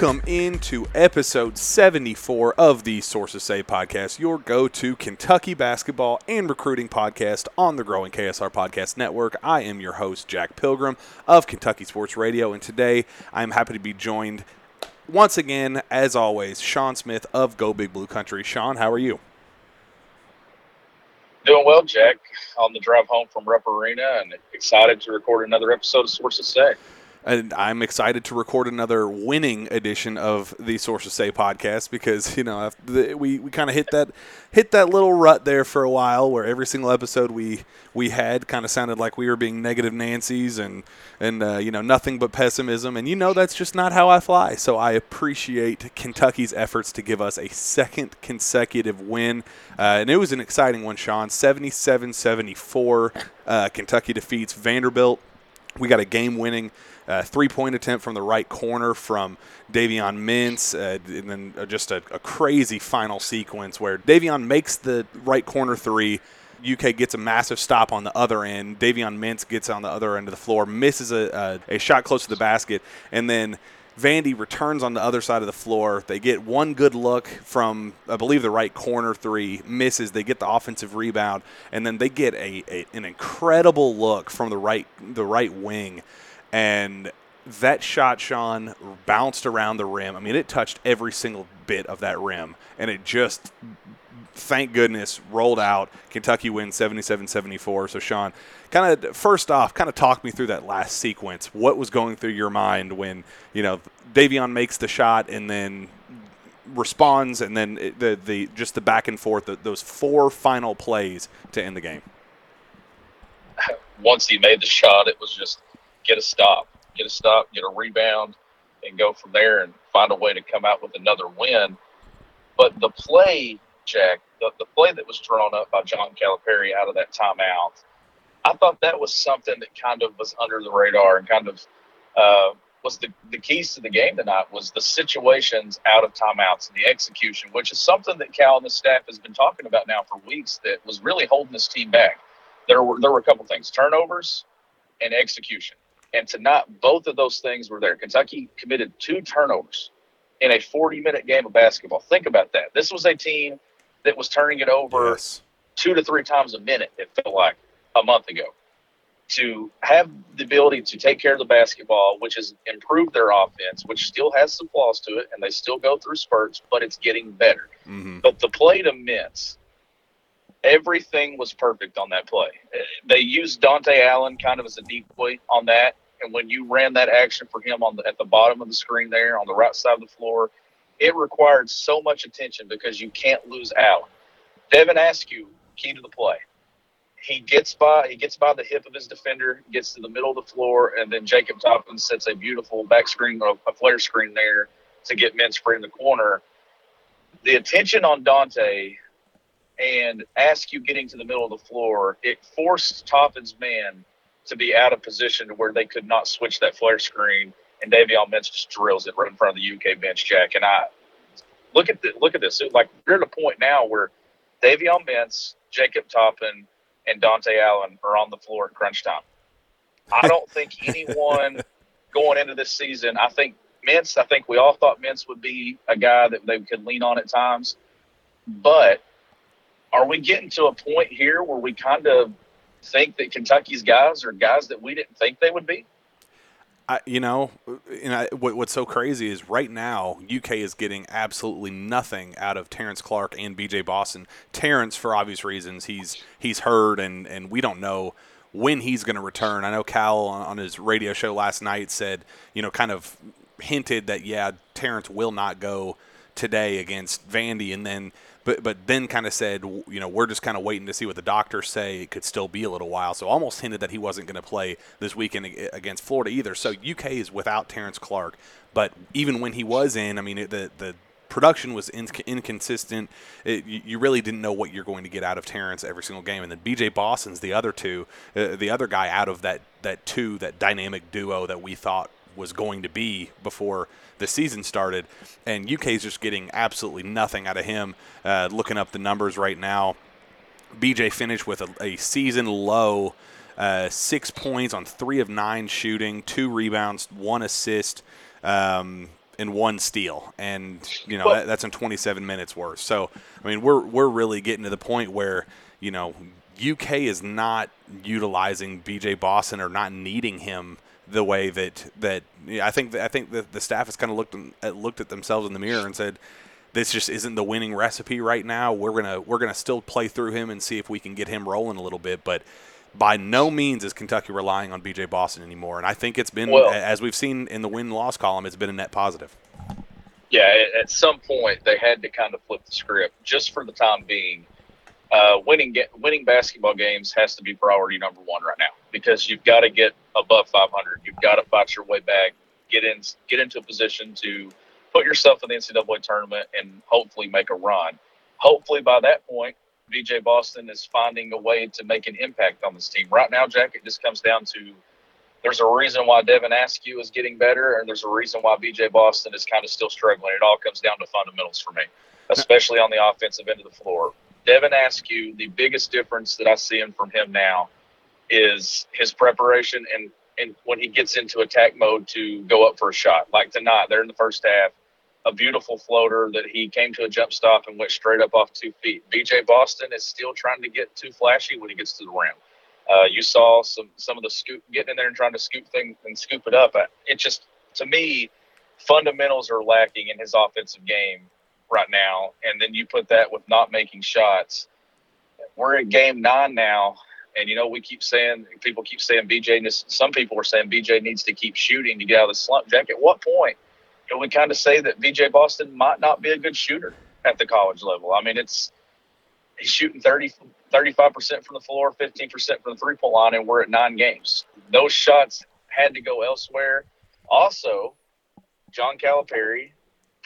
Welcome into episode 74 of the Sources Say podcast, your go to Kentucky basketball and recruiting podcast on the growing KSR Podcast Network. I am your host, Jack Pilgrim of Kentucky Sports Radio, and today I'm happy to be joined once again, as always, Shawn Smith of Go Big Blue Country. Shawn, how are you? Doing well, Jack. On the drive home from Rupp Arena, and excited to record another episode of Sources Say and I'm excited to record another winning edition of the Sources Say podcast because you know we, we kind of hit that hit that little rut there for a while where every single episode we we had kind of sounded like we were being negative Nancy's and and uh, you know nothing but pessimism. And you know that's just not how I fly. So I appreciate Kentucky's efforts to give us a second consecutive win. Uh, and it was an exciting one Shawn. 77-74 uh, Kentucky defeats Vanderbilt. We got a game winning uh, three point attempt from the right corner from Davion Mintz, uh, and then uh, just a, a, crazy final sequence where Davion makes the right corner three. UK gets a massive stop on the other end. Davion Mintz gets on the other end of the floor, misses a, a, a shot close to the basket, and then Vandy returns on the other side of the floor. They get one good look from, I believe, the right corner three, misses. They get the offensive rebound, and then they get a, a an incredible look from the right the right wing and that shot, Shawn, bounced around the rim. I mean, it touched every single bit of that rim, and it just, thank goodness, rolled out. Kentucky wins 77 74. So, Shawn, kind of first off, kind of talk me through that last sequence. What was going through your mind when, you know, Davion makes the shot and then responds, and then the, the just the back and forth, those four final plays to end the game? Once he made the shot, it was just get a stop, get a stop, get a rebound, and go from there and find a way to come out with another win. But the play, Jack, the, the play that was drawn up by John Calipari out of that timeout, I thought that was something that kind of was under the radar and kind of uh, was the, the keys to the game tonight was the situations out of timeouts and the execution, which is something that Cal and the staff has been talking about now for weeks that was really holding this team back. There were there were a couple things: turnovers and execution. And tonight, both of those things were there. Kentucky committed two turnovers in a 40 minute game of basketball. Think about that. This was a team that was turning it over yes. two to three times a minute, it felt like a month ago. To have the ability to take care of the basketball, which has improved their offense, which still has some flaws to it, and they still go through spurts, but it's getting better. Mm-hmm. But the play to Mintz, everything was perfect on that play. They used Dontaie Allen kind of as a decoy on that, and when you ran that action for him on the, at the bottom of the screen there on the right side of the floor, it required so much attention because you can't lose Allen. Devin Askew, key to the play. He gets by he gets by the hip of his defender, gets to the middle of the floor, and then Jacob Toppin sets a beautiful back screen a flare screen there to get Mintz free in the corner. The attention on Dontaie and Askew getting to the middle of the floor, it forced Toppin's man to be out of position to where they could not switch that flare screen. And Davion Mintz just drills it right in front of the UK bench, Jack. And I look at the, look at this. like we're at a point now where Davion Mintz, Jacob Toppin, and Dontaie Allen are on the floor at crunch time. I don't think anyone going into this season. I think Mintz. I think we all thought Mintz would be a guy that they could lean on at times, but are we getting to a point here where we kind of think that Kentucky's guys are guys that we didn't think they would be? I, you know, and I, what, what's so crazy is right now UK is getting absolutely nothing out of Terrence Clarke and BJ Boston. Terrence, for obvious reasons, he's he's hurt, and and we don't know when he's going to return. I know Cal on, on his radio show last night said, you know, kind of hinted that yeah, Terrence will not go today against Vandy, and then but but then kind of said, you know, we're just kind of waiting to see what the doctors say. It could still be a little while. So almost hinted that he wasn't going to play this weekend against Florida either. So UK is without Terrence Clarke, But even when he was in, I mean, the the production was inconsistent. It, you really didn't know what you're going to get out of Terrence every single game. And then BJ Boston's the other two, uh, the other guy out of that that two, that dynamic duo that we thought was going to be before the season started. And UK is just getting absolutely nothing out of him. Uh, looking up the numbers right now, BJ finished with a, a season low. Uh, six points on three of nine shooting, two rebounds, one assist. Um, and one steal, and you know that, that's in 27 minutes worth. So I mean, we're we're really getting to the point where you know UK is not utilizing BJ Boston or not needing him the way that that I think I think the, the staff has kind of looked at, looked at themselves in the mirror and said this just isn't the winning recipe right now. We're gonna we're gonna still play through him and see if we can get him rolling a little bit, but by no means is Kentucky relying on BJ Boston anymore. And I think it's been, well, as we've seen in the win loss column, it's been a net positive. Yeah, at some point they had to kind of flip the script just for the time being. Uh, winning winning basketball games has to be priority number one right now because you've got to get above 500. You've got to fight your way back, get in get into a position to put yourself in the NCAA tournament and hopefully make a run. Hopefully by that point, BJ Boston is finding a way to make an impact on this team. Right now, Jack, it just comes down to there's a reason why Devin Askew is getting better, and there's a reason why BJ Boston is kind of still struggling. It all comes down to fundamentals for me, especially on the offensive end of the floor. Devin Askew, the biggest difference that I see in from him now is his preparation and, and when he gets into attack mode to go up for a shot. Like tonight, there in the first half, a beautiful floater that he came to a jump stop and went straight up off two feet. BJ Boston is still trying to get too flashy when he gets to the rim. Uh, you saw some some of the scoop getting in there and trying to scoop things and scoop it up. It just to me, fundamentals are lacking in his offensive game right now. And then you put that with not making shots. We're at game nine now, and you know we keep saying people keep saying BJ. Some people are saying BJ needs to keep shooting to get out of the slump. Jack, at what point? can we kind of say that BJ Boston might not be a good shooter at the college level? I mean, it's he's shooting 30, 35% from the floor, 15% from the three point line, and we're at nine games. Those shots had to go elsewhere. Also, John Calipari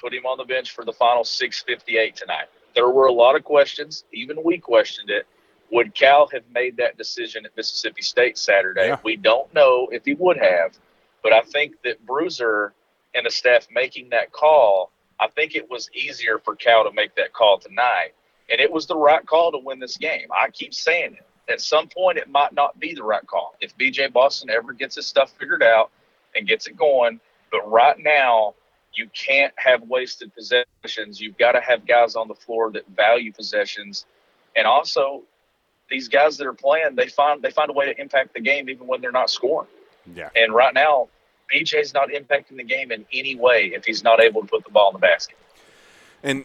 put him on the bench for the final 658 tonight. There were a lot of questions. Even we questioned it. Would Cal have made that decision at Mississippi State Saturday? Yeah. We don't know if he would have, but I think that Bruiser and the staff making that call, I think it was easier for Cal to make that call tonight. And it was the right call to win this game. I keep saying it. At some point, it might not be the right call. If BJ Boston ever gets his stuff figured out and gets it going, but right now, you can't have wasted possessions. You've got to have guys on the floor that value possessions. And also, these guys that are playing, they find they find a way to impact the game even when they're not scoring. Yeah. And right now, BJ's not impacting the game in any way if he's not able to put the ball in the basket. And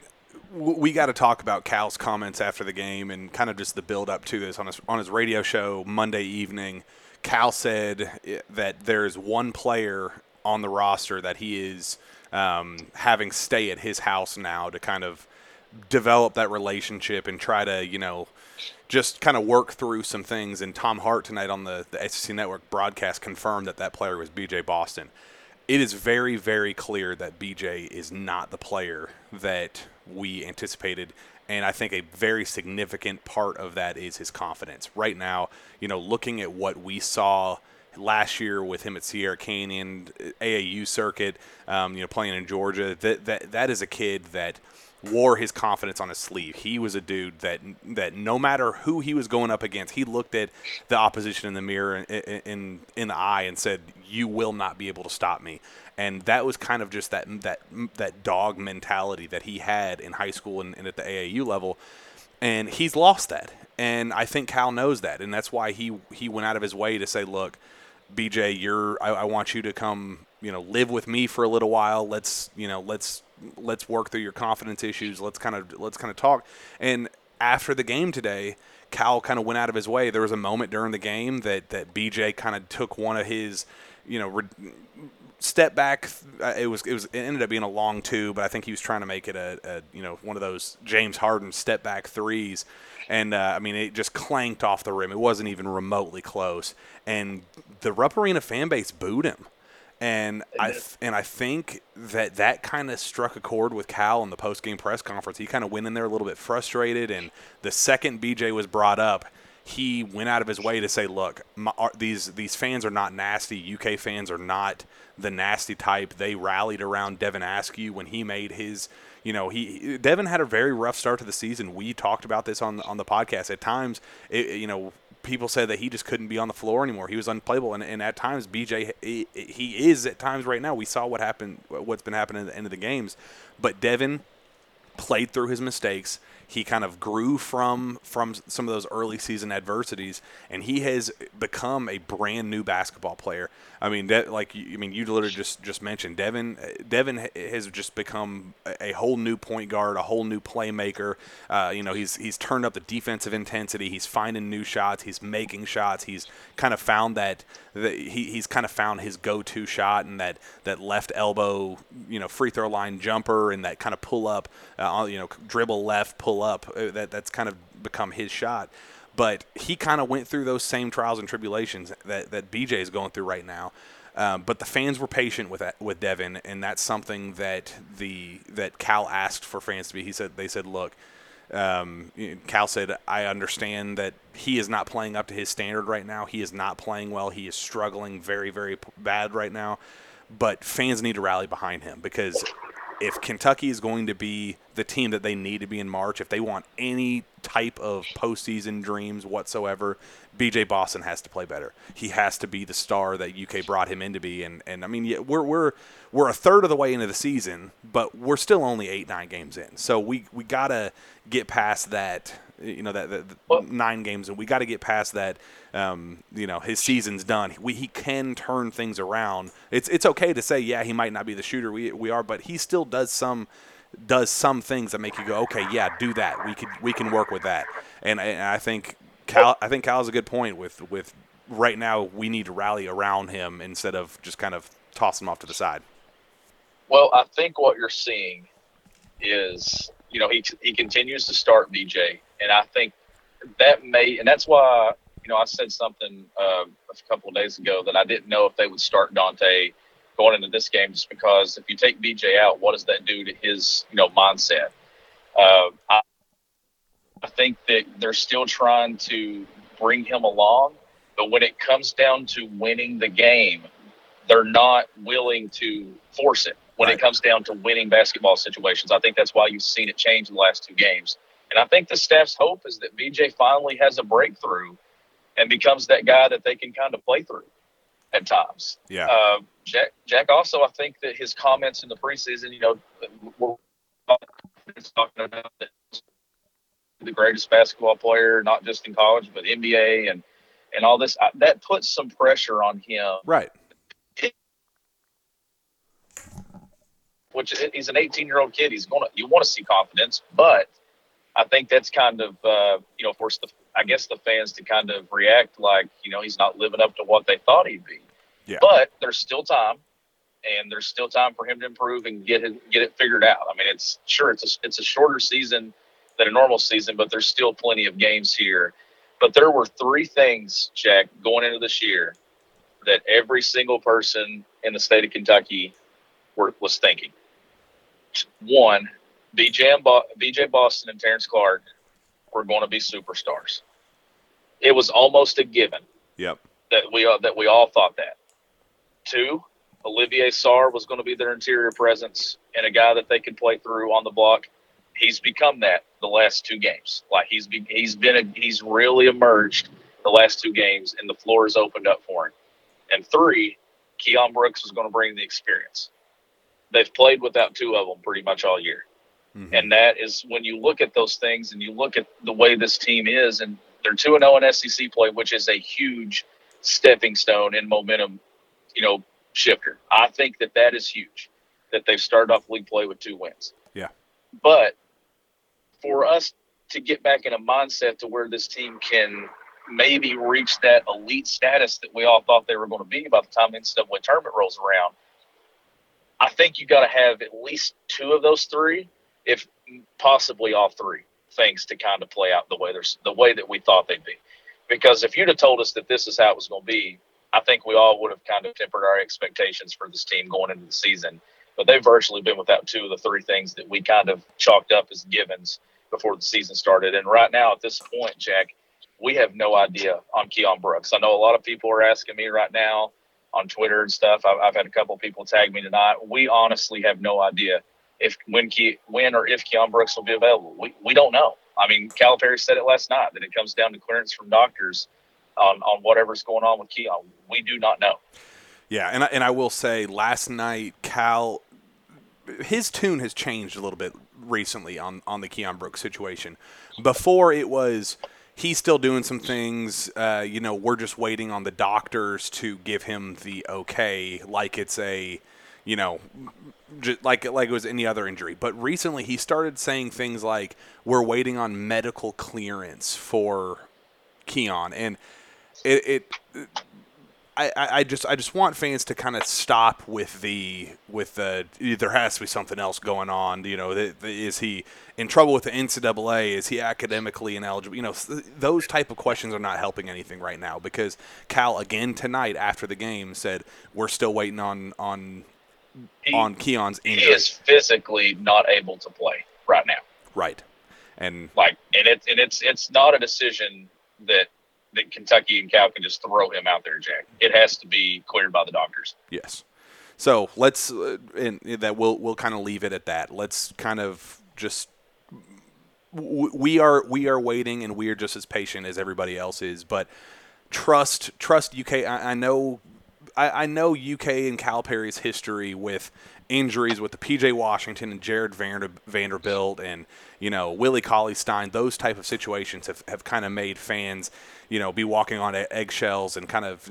we got to talk about Cal's comments after the game and kind of just the build up to this on his on his radio show Monday evening. Cal said eh, that there's one player on the roster that he is um, having stay at his house now to kind of develop that relationship and try to you know just kind of work through some things. And Tom Hart tonight on the, the SEC Network broadcast confirmed that that player was BJ Boston. It is very, very clear that BJ is not the player that we anticipated. And I think a very significant part of that is his confidence. Right now, you know, looking at what we saw last year with him at Sierra Canyon, and AAU circuit, um, you know, playing in Georgia, that, that, that is a kid that – wore his confidence on his sleeve. He was a dude that that no matter who he was going up against, he looked at the opposition in the mirror in in, in the eye and said, "You will not be able to stop me." And that was kind of just that that that dog mentality that he had in high school and, and at the AAU level, and he's lost that. And I think Cal knows that, and that's why he he went out of his way to say, "Look, BJ, you're I, I want you to come, you know, live with me for a little while. Let's you know, let's let's work through your confidence issues. Let's kind of let's kind of talk. And after the game today, Cal kind of went out of his way. There was a moment during the game that that BJ kind of took one of his, you know, re- step back. Uh, it was it was it ended up being a long two, but I think he was trying to make it a, a you know one of those James Harden step back threes. And uh, I mean, it just clanked off the rim. It wasn't even remotely close. And the Rupp Arena fan base booed him and I th- and I think that that kind of struck a chord with Cal in the post game press conference. He kind of went in there a little bit frustrated, and the second BJ was brought up, he went out of his way to say, "Look, my, our, these these fans are not nasty. UK fans are not the nasty type. They rallied around Devin Askew when he made his." You know, he Devin had a very rough start to the season. We talked about this on on the podcast. At times, it, you know, people said that he just couldn't be on the floor anymore. He was unplayable, and, and at times BJ he, he is at times right now. We saw what happened, what's been happening at the end of the games, but Devin played through his mistakes. He kind of grew from from some of those early season adversities, and he has become a brand new basketball player. I mean, De- like I mean, you literally just just mentioned Devin. Devin has just become a, a whole new point guard, a whole new playmaker. Uh, you know, he's he's turned up the defensive intensity. He's finding new shots. He's making shots. He's kind of found that, that he, he's kind of found his go-to shot and that that left elbow, you know, free throw line jumper and that kind of pull up, uh, you know, dribble left, pull up. Uh, that that's kind of become his shot but he kind of went through those same trials and tribulations that, that BJ is going through right now. Um, but the fans were patient with that, with Devin, and that's something that the that Cal asked for fans to be. He said they said, "Look, um, Cal said I understand that he is not playing up to his standard right now. He is not playing well. He is struggling very very bad right now. But fans need to rally behind him because if Kentucky is going to be the team that they need to be in March, if they want any type of postseason dreams whatsoever, BJ Boston has to play better. He has to be the star that UK brought him in to be. And, and I mean, yeah, we're we're we're a third of the way into the season, but we're still only eight nine games in. So we we gotta get past that. You know that, that well, nine games, and we got to get past that. Um, you know his season's done. We, he can turn things around. It's it's okay to say yeah he might not be the shooter we we are, but he still does some does some things that make you go, okay, yeah, do that. We could we can work with that. And, and I think Cal I think Cal's a good point with with right now we need to rally around him instead of just kind of toss him off to the side. Well, I think what you're seeing is you know he he continues to start BJ, and I think that may and that's why you know I said something uh, a couple of days ago that I didn't know if they would start Dontaie going into this game just because if you take BJ out, what does that do to his you know mindset? Uh, I, I think that they're still trying to bring him along, but when it comes down to winning the game, they're not willing to force it. When it comes down to winning basketball situations, I think that's why you've seen it change in the last two games. And I think the staff's hope is that BJ finally has a breakthrough and becomes that guy that they can kind of play through at times. Yeah. Uh, Jack, Jack also, I think that his comments in the preseason, you know, we're talking about the greatest basketball player, not just in college, but NBA and, and all this, that puts some pressure on him. Right. Which is he's an 18 year old kid. He's going to, you want to see confidence, but I think that's kind of, uh, you know, forced the, I guess the fans to kind of react like, you know, he's not living up to what they thought he'd be. Yeah. But there's still time, and there's still time for him to improve and get it get it figured out. I mean, it's sure it's a, it's a shorter season than a normal season, but there's still plenty of games here. But there were three things, Jack, going into this year that every single person in the state of Kentucky were, was thinking. One, BJ, and Bo- BJ Boston and Terrence Clarke were going to be superstars. It was almost a given. Yep. That we uh, that we all thought that. Two, Olivier Sarr was going to be their interior presence and a guy that they could play through on the block. He's become that the last two games. Like he's be, he's been a, he's really emerged the last two games, and the floor has opened up for him. And three, Keion Brooks was going to bring the experience. They've played without two of them pretty much all year. Mm-hmm. And that is when you look at those things and you look at the way this team is, and they're 2 and 0 in SEC play, which is a huge stepping stone in momentum you know, shifter. I think that that is huge that they've started off league play with two wins. Yeah. But for us to get back in a mindset to where this team can maybe reach that elite status that we all thought they were going to be by the time the NCAA tournament rolls around, I think you got to have at least two of those three, if possibly all three things to kind of play out the way there's the way that we thought they'd be. Because if you'd have told us that this is how it was going to be, I think we all would have kind of tempered our expectations for this team going into the season. But they've virtually been without two of the three things that we kind of chalked up as givens before the season started. And right now, at this point, Jack, we have no idea on Keion Brooks. I know a lot of people are asking me right now on Twitter and stuff. I've, I've had a couple people tag me tonight. We honestly have no idea if when Key, when or if Keion Brooks will be available. We, we don't know. I mean, Calipari said it last night that it comes down to clearance from doctors on, on whatever's going on with Keion. We do not know. Yeah, and I, and I will say, last night Cal, his tune has changed a little bit recently on on the Keion Brooks situation. Before it was he's still doing some things. Uh, you know, we're just waiting on the doctors to give him the okay, like it's a, you know, just like like it was any other injury. But recently, he started saying things like, "We're waiting on medical clearance for Keion," and it, it I, I just I just want fans to kind of stop with the with the there has to be something else going on. You know, the, the, is he in trouble with the NCAA? Is he academically ineligible? You know, those type of questions are not helping anything right now because Cal again tonight after the game said we're still waiting on on he, on Keion's injury. He is physically not able to play right now. Right, and like and it's and it's it's not a decision that that Kentucky and Cal can just throw him out there, Jack. It has to be cleared by the doctors. Yes. So let's, uh, and that we'll we'll kind of leave it at that. Let's kind of just we are we are waiting and we are just as patient as everybody else is, but trust trust UK. I, I know I, I know UK and Calipari's history with injuries with the PJ Washington and Jared Vanderbilt and you know Willie Cauley Stein. Those type of situations have, have kind of made fans you know be walking on eggshells and kind of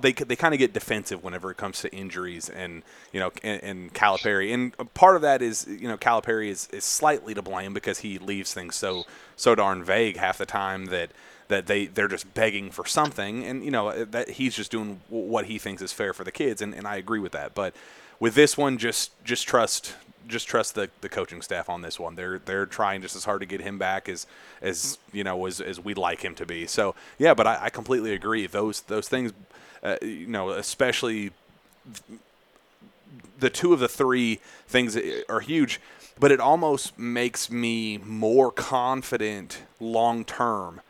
they they kind of get defensive whenever it comes to injuries and you know and, and Calipari and part of that is you know Calipari is, is slightly to blame because he leaves things so so darn vague half the time that that they they're just begging for something and you know that he's just doing what he thinks is fair for the kids and, and I agree with that but with this one just just trust just trust the, the coaching staff on this one. They're they're trying just as hard to get him back as as you know as, as we'd like him to be. So yeah, but I, I completely agree. Those those things, uh, you know, especially the two of the three things are huge. But it almost makes me more confident long term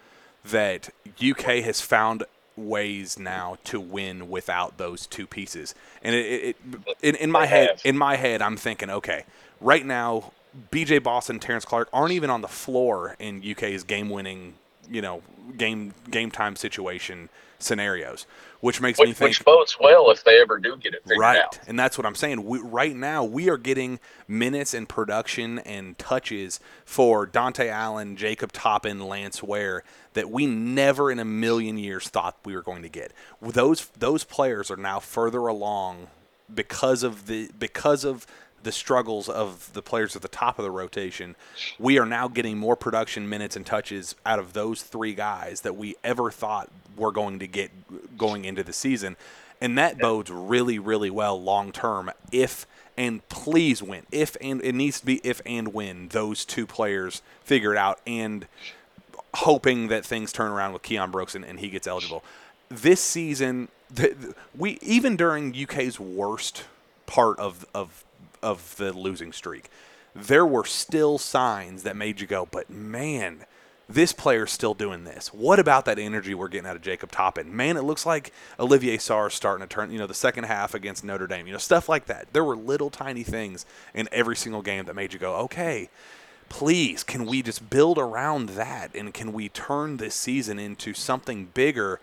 that UK has found ways now to win without those two pieces. And it, it, it in, in my head, in my head, I'm thinking, okay, right now, BJ Boston, Terrence Clarke aren't even on the floor in UK's game-winning, you know, game game time situation scenarios, which makes which, me think which bodes well if they ever do get it figured right. out. And that's what I'm saying. We, right now, we are getting minutes and production and touches for Dontaie Allen, Jacob Toppin, Lance Ware that we never in a million years thought we were going to get. Those those players are now further along because of the because of the struggles of the players at the top of the rotation, we are now getting more production minutes and touches out of those three guys that we ever thought were going to get going into the season. And that bodes really, really well long term if and please win. If and it needs to be if and when those two players figure it out and hoping that things turn around with Keion Brooks and, and he gets eligible. This season, the, the, we even during UK's worst part of of of the losing streak, there were still signs that made you go, but man, this player's still doing this. What about that energy we're getting out of Jacob Toppin? Man, it looks like Olivier Sarr starting to turn, you know, the second half against Notre Dame, you know, stuff like that. There were little tiny things in every single game that made you go, okay, please, can we just build around that and can we turn this season into something bigger?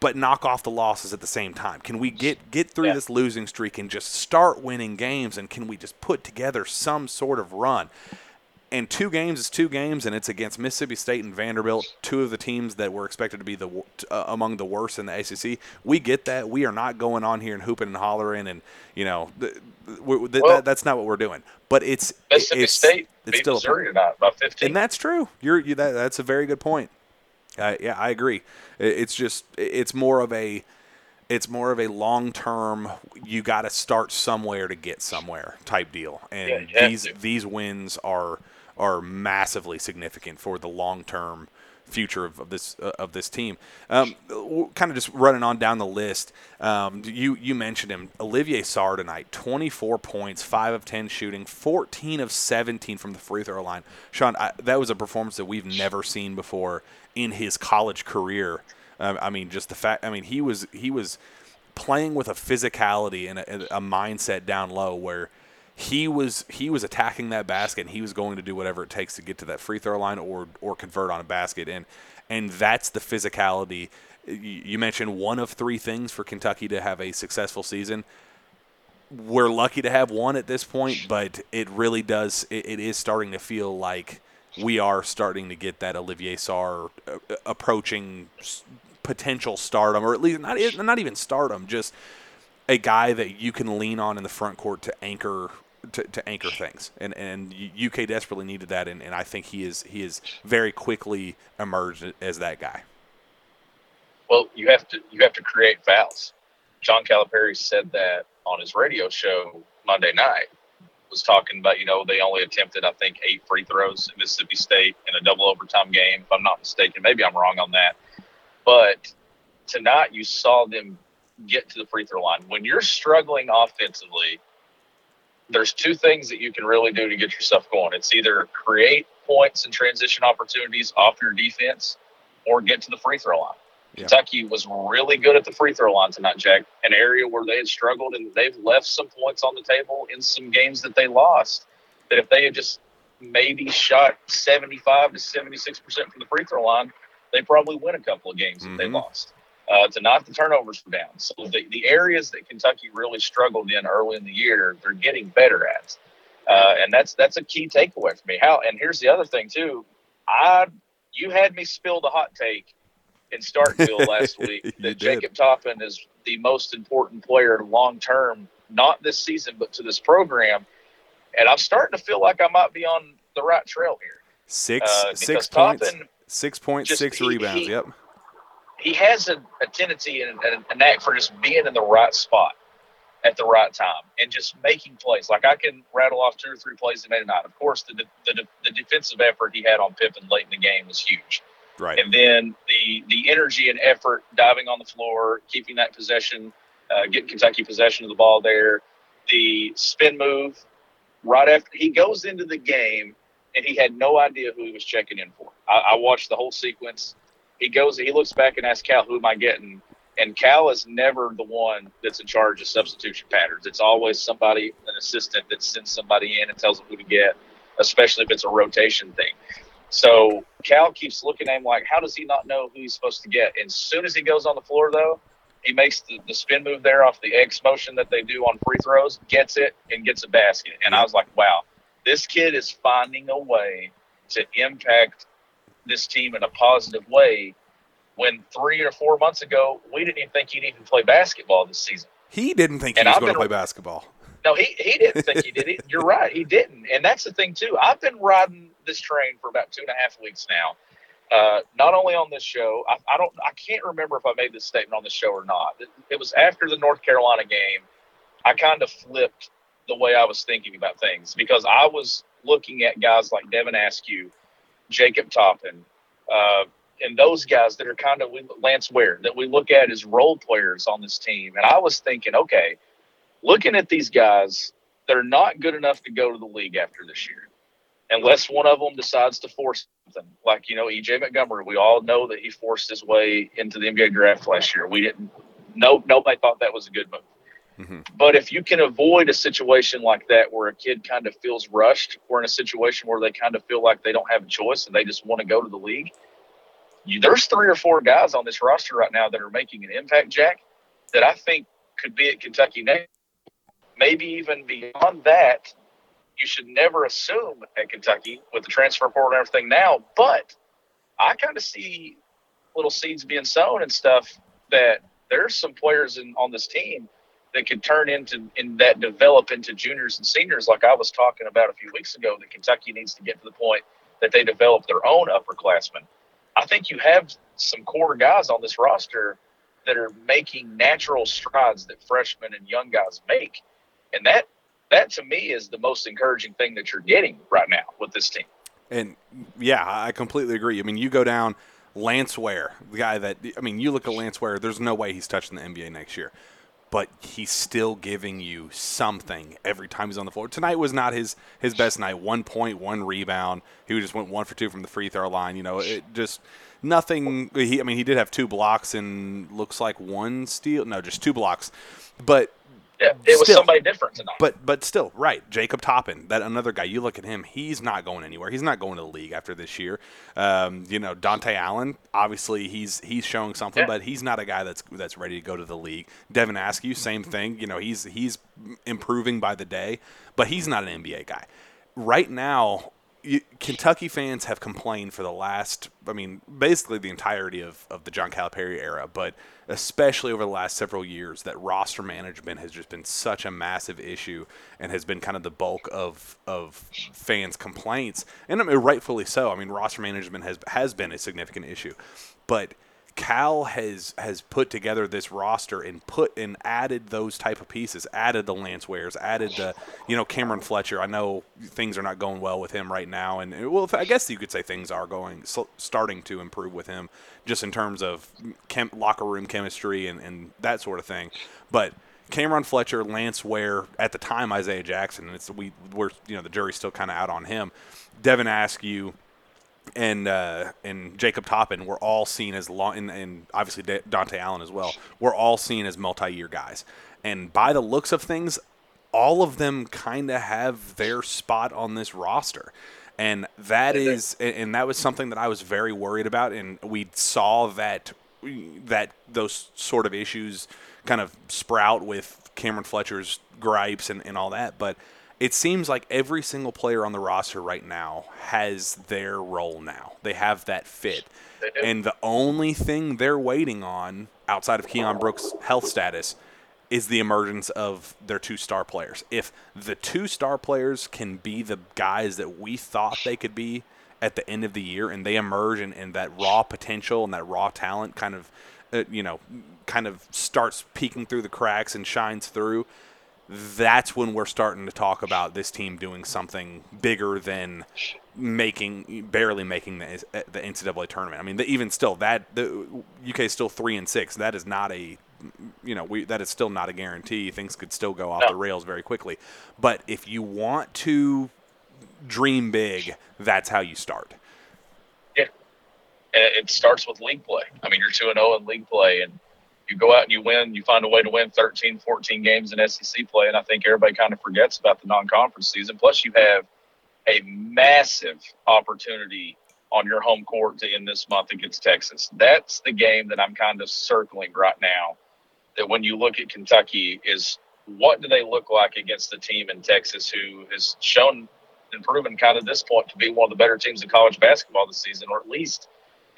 but knock off the losses at the same time? Can we get get through yeah. this losing streak and just start winning games? And can we just put together some sort of run? And two games is two games, and it's against Mississippi State and Vanderbilt, two of the teams that were expected to be the uh, among the worst in the ACC. We get that. We are not going on here and hooping and hollering, and you know, th- th- th- well, that, that's not what we're doing. But it's Mississippi it's, State it's still Missouri tonight by 15, and that's true. You're you, that, that's a very good point. Uh, yeah, I agree. It's just it's more of a it's more of a long term. You got to start somewhere to get somewhere type deal, and yeah, these these wins are are massively significant for the long term future of, of this uh, of this team. Um, kind of just running on down the list. Um, you you mentioned him, Olivier Sarr tonight. Twenty four points, five of ten shooting, fourteen of seventeen from the free throw line. Shawn, I, that was a performance that we've never seen before in his college career. Um, I mean, just the fact. I mean, he was he was playing with a physicality and a, a mindset down low where he was he was attacking that basket and he was going to do whatever it takes to get to that free throw line or or convert on a basket. And and that's the physicality. You mentioned one of three things for Kentucky to have a successful season. We're lucky to have one at this point but it really does it, it is starting to feel like we are starting to get that Olivier Sarr uh, approaching potential stardom or at least not not even stardom just a guy that you can lean on in the front court to anchor to, to anchor things, and and UK desperately needed that, and, and I think he is he is very quickly emerged as that guy. Well, you have to you have to create fouls. John Calipari said that on his radio show Monday night. Was talking about you know they only attempted I think eight free throws at Mississippi State in a double overtime game. If I'm not mistaken, maybe I'm wrong on that. But tonight you saw them get to the free throw line. When you're struggling offensively, there's two things that you can really do to get yourself going. It's either create points and transition opportunities off your defense or get to the free throw line. Yeah. Kentucky was really good at the free throw line tonight, Jack, an area where they had struggled and they've left some points on the table in some games that they lost. That if they had just maybe shot 75 to 76% from the free throw line, they probably win a couple of games mm-hmm. that they lost uh, to knock the turnovers down. So the, the areas that Kentucky really struggled in early in the year, they're getting better at. Uh, and that's that's a key takeaway for me. How and here's the other thing too. I you had me spill the hot take in Starkville last week that Jacob Toppin is the most important player long term, not this season, but to this program. And I'm starting to feel like I might be on the right trail here. Six uh, six points, six points, six rebounds. He, yep he has a, a tendency and a, a knack for just being in the right spot at the right time and just making plays. Like I can rattle off two or three plays he made tonight. Of course, the, the the defensive effort he had on Pippen late in the game was huge. Right. And then the the energy and effort diving on the floor, keeping that possession, uh, getting Kentucky possession of the ball there. The spin move right after he goes into the game and he had no idea who he was checking in for. I, I watched the whole sequence he goes, he looks back and asks Cal, "Who am I getting?" And Cal is never the one that's in charge of substitution patterns. It's always somebody, an assistant, that sends somebody in and tells them who to get, especially if it's a rotation thing. So Cal keeps looking at him like, how does he not know who he's supposed to get? And as soon as he goes on the floor, though, he makes the, the spin move there off the X motion that they do on free throws, gets it, and gets a basket. And I was like, wow, this kid is finding a way to impact this team in a positive way when three or four months ago we didn't even think he'd even play basketball this season. He didn't think and he was I've going to play basketball. No, he, he didn't think he did. It. You're right, he didn't. And that's the thing too. I've been riding this train for about two and a half weeks now. Uh, not only on this show, I, I, don't, I can't remember if I made this statement on the show or not. It, it was after the North Carolina game. I kind of flipped the way I was thinking about things because I was looking at guys like Devin Askew Jacob Toppin, uh, and those guys that are kind of Lance Ware that we look at as role players on this team. And I was thinking, okay, looking at these guys, they're not good enough to go to the league after this year, unless one of them decides to force something. Like you know, EJ Montgomery, we all know that he forced his way into the NBA draft last year. We didn't. No, nobody thought that was a good move. Mm-hmm. But if you can avoid a situation like that where a kid kind of feels rushed, or in a situation where they kind of feel like they don't have a choice and they just want to go to the league, you, there's three or four guys on this roster right now that are making an impact, Jack, that I think could be at Kentucky next. Maybe even beyond that, you should never assume at Kentucky with the transfer portal and everything now. But I kind of see little seeds being sown and stuff that there's some players in, on this team – that could turn into in that develop into juniors and seniors like I was talking about a few weeks ago that Kentucky needs to get to the point that they develop their own upperclassmen. I think you have some core guys on this roster that are making natural strides that freshmen and young guys make. And that that to me is the most encouraging thing that you're getting right now with this team. And yeah, I completely agree. I mean, you go down Lance Ware, the guy that I mean, you look at Lance Ware, there's no way he's touching the NBA next year but he's still giving you something every time he's on the floor. Tonight was not his his best night. One point, one rebound. He just went one for two from the free throw line. You know, it just nothing. He, I mean, he did have two blocks and looks like one steal. No, just two blocks. But Yeah, it was Still. somebody different tonight. But but still, right? Jacob Toppin, that another guy. You look at him; he's not going anywhere. He's not going to the league after this year. Um, you know, Dontaie Allen. Obviously, he's he's showing something, Yeah. but he's not a guy that's that's ready to go to the league. Devin Askew, same thing. You know, he's he's improving by the day, but he's not an NBA guy. Right now, you, Kentucky fans have complained for the last, I mean, basically the entirety of, of the John Calipari era, but especially over the last several years, that roster management has just been such a massive issue and has been kind of the bulk of of fans' complaints, and I mean, rightfully so. I mean, roster management has has been a significant issue, but Cal has has put together this roster and put and added those type of pieces, added the Lance Wares, added the you know Cameron Fletcher. I know things are not going well with him right now, and well, I guess you could say things are going starting to improve with him, just in terms of chem, locker room chemistry and, and that sort of thing. But Cameron Fletcher, Lance Ware, at the time Isaiah Jackson, and it's we we're you know the jury's still kind of out on him. Devin Askew and uh, and Jacob Toppin were all seen as long, and, and obviously Da- Dontaie Allen as well. Were all seen as multi-year guys, and by the looks of things, all of them kind of have their spot on this roster. And that is, and and that was something that I was very worried about. And we saw that that those sort of issues kind of sprout with Cameron Fletcher's gripes and, and all that. But it seems like every single player on the roster right now has their role now. They have that fit. And the only thing they're waiting on outside of Keion Brooks' health status is the emergence of their two star players. If the two star players can be the guys that we thought they could be at the end of the year and they emerge and, and that raw potential and that raw talent kind of uh, you know kind of starts peeking through the cracks and shines through that's when we're starting to talk about this team doing something bigger than making barely making the, the NCAA tournament. I mean, the, even still, that the UK is still three and six. That is not a you know we that is still not a guarantee. Things could still go off No. the rails very quickly. But if you want to dream big, that's how you start. Yeah, it starts with league play. I mean, you're 2 and 0 in league play, and you go out and you win, you find a way to win 13, 14 games in SEC play. And I think everybody kind of forgets about the non conference season. Plus, you have a massive opportunity on your home court to end this month against Texas. That's the game that I'm kind of circling right now. That when you look at Kentucky, is what do they look like against the team in Texas who has shown and proven kind of this point to be one of the better teams in college basketball this season, or at least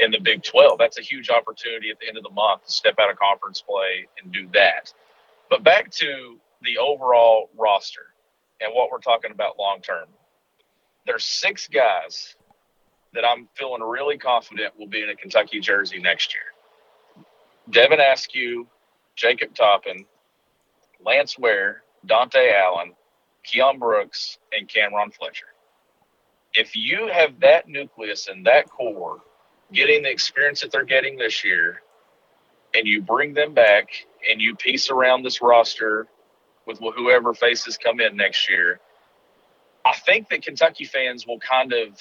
in the Big 12. That's a huge opportunity at the end of the month to step out of conference play and do that. But back to the overall roster and what we're talking about long term. There's six guys that I'm feeling really confident will be in a Kentucky jersey next year. Devin Askew, Jacob Toppin, Lance Ware, Dontaie Allen, Keion Brooks, and Cameron Fletcher. If you have that nucleus and that core getting the experience that they're getting this year, and you bring them back and you piece around this roster with whoever faces come in next year, I think that Kentucky fans will kind of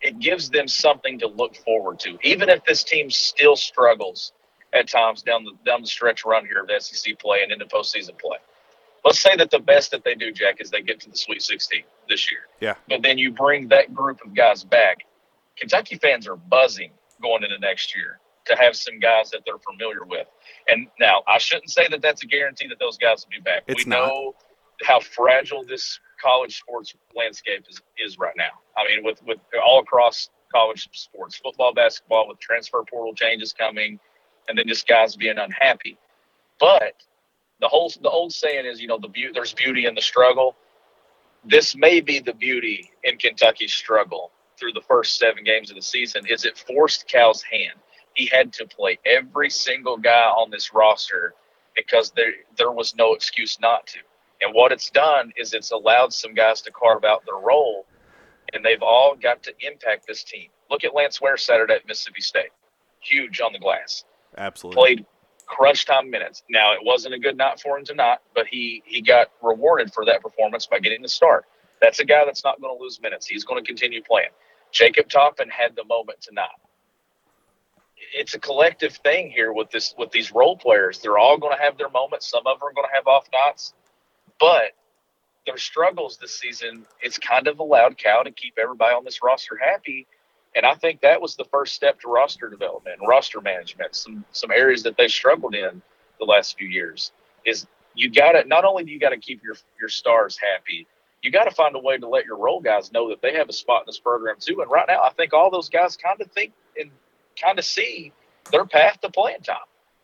it gives them something to look forward to, even if this team still struggles at times down the down the stretch run here of the SEC play and into postseason play. Let's say that the best that they do, Jack, is they get to the Sweet 16 this year. Yeah. But then you bring that group of guys back. Kentucky fans are buzzing going into next year to have some guys that they're familiar with. And now I shouldn't say that that's a guarantee that those guys will be back. It's we not. know how fragile this college sports landscape is, is right now. I mean, with, with all across college sports, football, basketball, with transfer portal changes coming, and then just guys being unhappy. But the whole the old saying is, you know, the beauty there's beauty in the struggle. This may be the beauty in Kentucky's struggle through the first seven games of the season. Is it forced Cal's hand? He had to play every single guy on this roster because there there was no excuse not to. And what it's done is it's allowed some guys to carve out their role, and they've all got to impact this team. Look at Lance Ware Saturday at Mississippi State, huge on the glass Absolutely. played crunch time minutes. Now it wasn't a good night for him tonight, but he he got rewarded for that performance by getting the start. That's a guy that's not going to lose minutes. He's going to continue playing. Jacob Toppin had the moment tonight. It's a collective thing here with this with these role players. They're all going to have their moments. Some of them are going to have off nights. but their struggles this season, it's kind of allowed Cal to keep everybody on this roster happy. And I think that was the first step to roster development, and roster management, some some areas that they struggled in the last few years. Is you got to not only do you got to keep your your stars happy, you got to find a way to let your role guys know that they have a spot in this program too. And right now, I think all those guys kind of think and kind of see their path to playing time.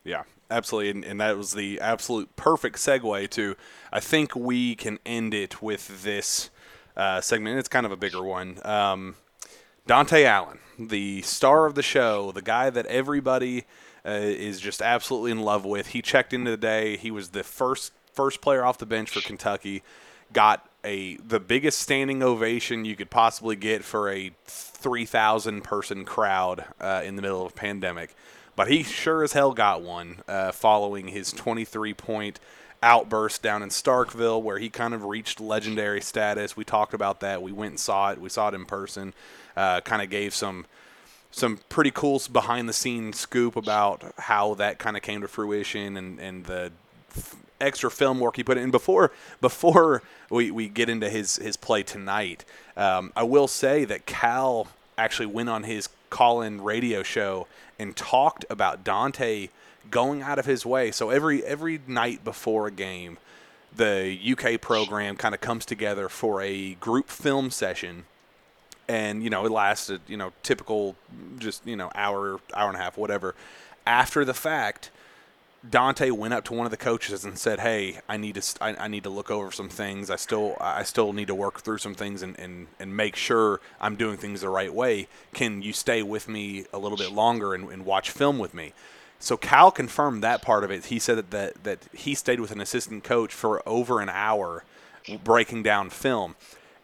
Yeah, absolutely. And, and, that was the absolute perfect segue to, I think we can end it with this uh, segment. It's kind of a bigger one. Um, Dontaie Allen, the star of the show, the guy that everybody uh, is just absolutely in love with. He checked in today. He was the first first player off the bench for Kentucky. Got a the biggest standing ovation you could possibly get for a 3,000 person crowd uh, in the middle of a pandemic. But he sure as hell got one uh, following his 23 point outburst down in Starkville, where he kind of reached legendary status. We talked about that. We went and saw it. We saw it in person. Uh, kind of gave some some pretty cool behind the scenes scoop about how that kind of came to fruition and, and the extra film work he put in before before we, we get into his his play tonight. Um, I will say that Cal actually went on his call-in radio show and talked about Dontaie going out of his way. So every every night before a game, the UK program kind of comes together for a group film session. And you know it lasted, you know, typical, just you know, hour, hour and a half, whatever. After the fact, Dontaie went up to one of the coaches and said, "Hey, I need to I, I, need to look over some things. I still I still need to work through some things and, and, and make sure I'm doing things the right way. Can you stay with me a little bit longer and, and watch film with me?" So Cal confirmed that part of it. He said that, that that he stayed with an assistant coach for over an hour, breaking down film.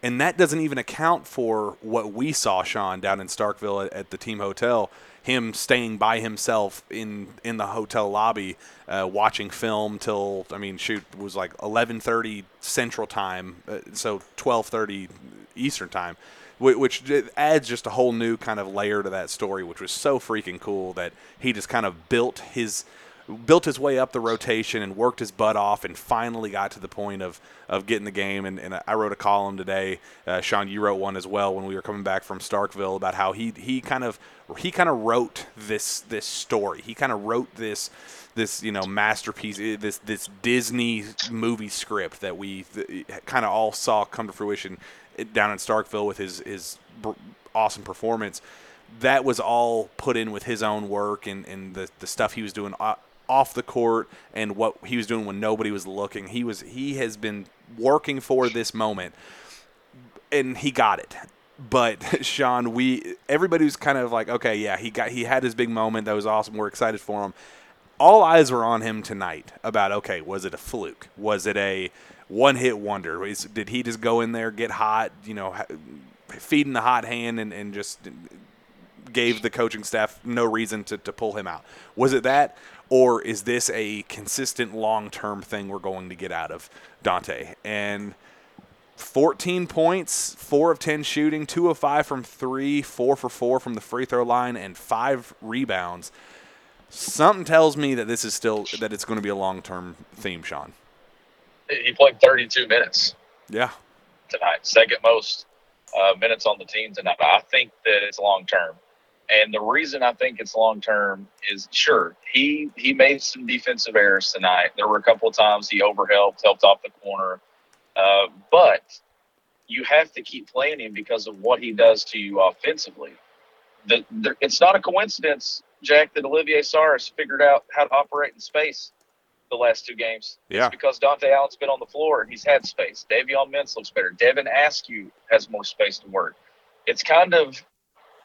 And that doesn't even account for what we saw, Shawn, down in Starkville at, at the team hotel him staying by himself in in the hotel lobby uh, watching film till I mean shoot it was like 11:30 Central Time, uh, so 12:30 Eastern Time, which adds just a whole new kind of layer to that story, which was so freaking cool that he just kind of built his built his way up the rotation and worked his butt off and finally got to the point of, of getting the game. And, and I wrote a column today. Uh, Shawn, you wrote one as well when we were coming back from Starkville about how he, he kind of he kind of wrote this this story. He kind of wrote this this you know masterpiece eh, this this Disney movie script that we kind of all saw come to fruition eh, down in Starkville with his his awesome performance that was all put in with his own work and, and the, the stuff he was doing off the court and what he was doing when nobody was looking. He was he has been working for this moment, and he got it. But Shawn, we everybody was kind of like, okay, yeah, he got he had his big moment. That was awesome. We're excited for him. All eyes were on him tonight about okay, was it a fluke? Was it a one hit wonder? Did he just go in there, get hot, you know, feeding the hot hand and, and just gave the coaching staff no reason to, to pull him out? Was it that? Or is this a consistent long term thing we're going to get out of Dontaie? And 14 points, 4 of 10 shooting, 2 of 5 from 3, 4 for 4 from the free throw line, and 5 rebounds. Something tells me that this is still that it's going to be a long term theme, Shawn. He played 32 minutes. Yeah. Tonight, second most uh, minutes on the team tonight. I think that it's long term. And the reason I think it's long term is sure he he made some defensive errors tonight. There were a couple of times he overhelped, helped off the corner, uh, but you have to keep playing him because of what he does to you offensively. The, the, it's not a coincidence, Jack, that Olivier Sarr figured out how to operate in space the last two games. Yeah. It's because Dontaie Allen's been on the floor and he's had space. Davion Mintz looks better. Devin Askew has more space to work. It's kind of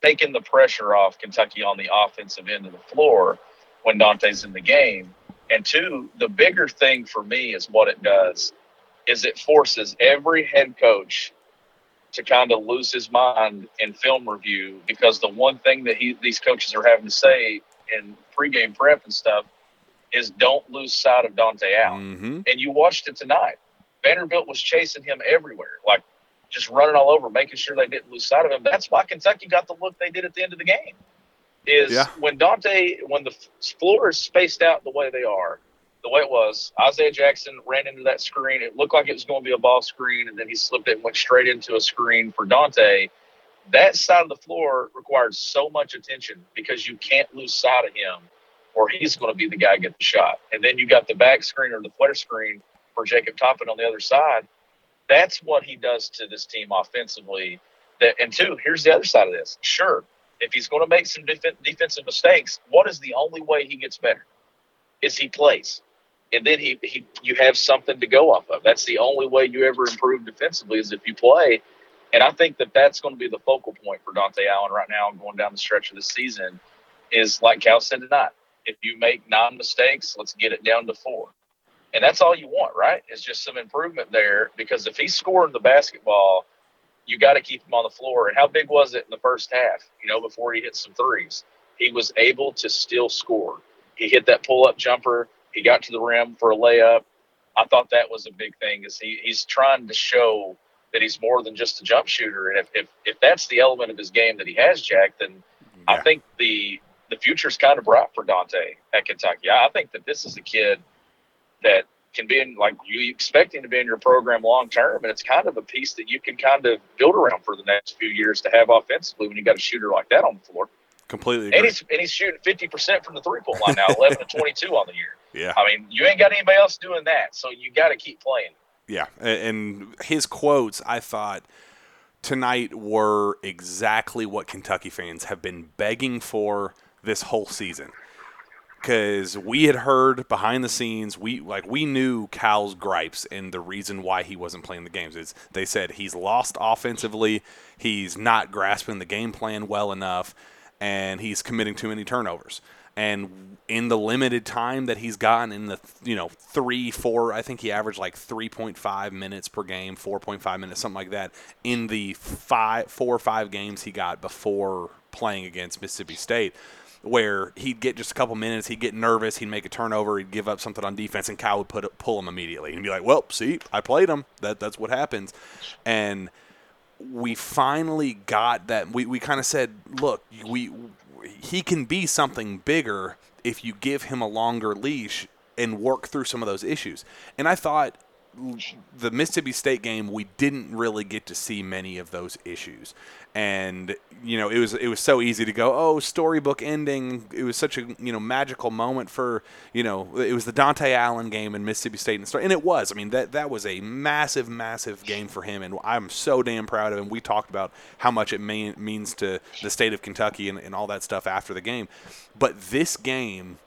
taking the pressure off Kentucky on the offensive end of the floor when Dontaie's in the game. And two, the bigger thing for me is what it does is it forces every head coach to kind of lose his mind in film review because the one thing that he, these coaches are having to say in pregame prep and stuff is don't lose sight of Dontaie Allen. Mm-hmm. And you watched it tonight. Vanderbilt was chasing him everywhere. Like just running all over, making sure they didn't lose sight of him. That's why Kentucky got the look they did at the end of the game. Is yeah. when Dontaie, when the floor is spaced out the way they are, the way it was. Isaiah Jackson ran into that screen. It looked like it was going to be a ball screen, and then he slipped it and went straight into a screen for Dontaie. That side of the floor requires so much attention because you can't lose sight of him, or he's going to be the guy get the shot. And then you got the back screen or the flare screen for Jacob Toppin on the other side. That's what he does to this team offensively. That and two, here's the other side of this. Sure, if he's going to make some def- defensive mistakes, what is the only way he gets better? Is he plays and then he, he you have something to go off of. That's the only way you ever improve defensively is if you play. And I think that that's going to be the focal point for Dontaie Allen right now, going down the stretch of the season. Is like Cal said tonight. If you make nine mistakes, let's get it down to four. And that's all you want, right? It's just some improvement there because if he's scoring the basketball, you got to keep him on the floor. And how big was it in the first half? You know, before he hit some threes, he was able to still score. He hit that pull up jumper he got to the rim for a layup. I thought that was a big thing. Is he, he's trying to show that he's more than just a jump shooter, and if if, if that's the element of his game that he has, Jack, then yeah. I think the the future's kind of bright for Dontaie at Kentucky. I think that this is a kid that can be in like you expect him to be in your program long term, and it's kind of a piece that you can kind of build around for the next few years to have offensively when you got a shooter like that on the floor. Completely, agree. and he's and he's shooting fifty percent from the three point line now, eleven to twenty two on the year. Yeah. I mean, you ain't got anybody else doing that, so you got to keep playing. Yeah, and his quotes, I thought tonight were exactly what Kentucky fans have been begging for this whole season. Because we had heard behind the scenes, we like we knew Cal's gripes and the reason why he wasn't playing the games. Is they said he's lost offensively, he's not grasping the game plan well enough, and he's committing too many turnovers. And in the limited time that he's gotten in the you know three four i think he averaged like 3.5 minutes per game 4.5 minutes something like that in the five four or five games he got before playing against mississippi state where he'd get just a couple minutes, he'd get nervous, he'd make a turnover, he'd give up something on defense, and Cal would put pull him immediately and be like, "Well, see, I played him. That that's what happens." And we finally got that. We, we kind of said, "Look, we he can be something bigger if you give him a longer leash and work through some of those issues. And I thought the Mississippi State game, we didn't really get to see many of those issues, and you know it was it was so easy to go, oh, storybook ending. It was such a you know magical moment for you know it was the Dontaie Allen game in Mississippi State and and it was. I mean that that was a massive massive game for him, and I'm so damn proud of him. We talked about how much it may, means to the state of Kentucky and, and all that stuff after the game, but this game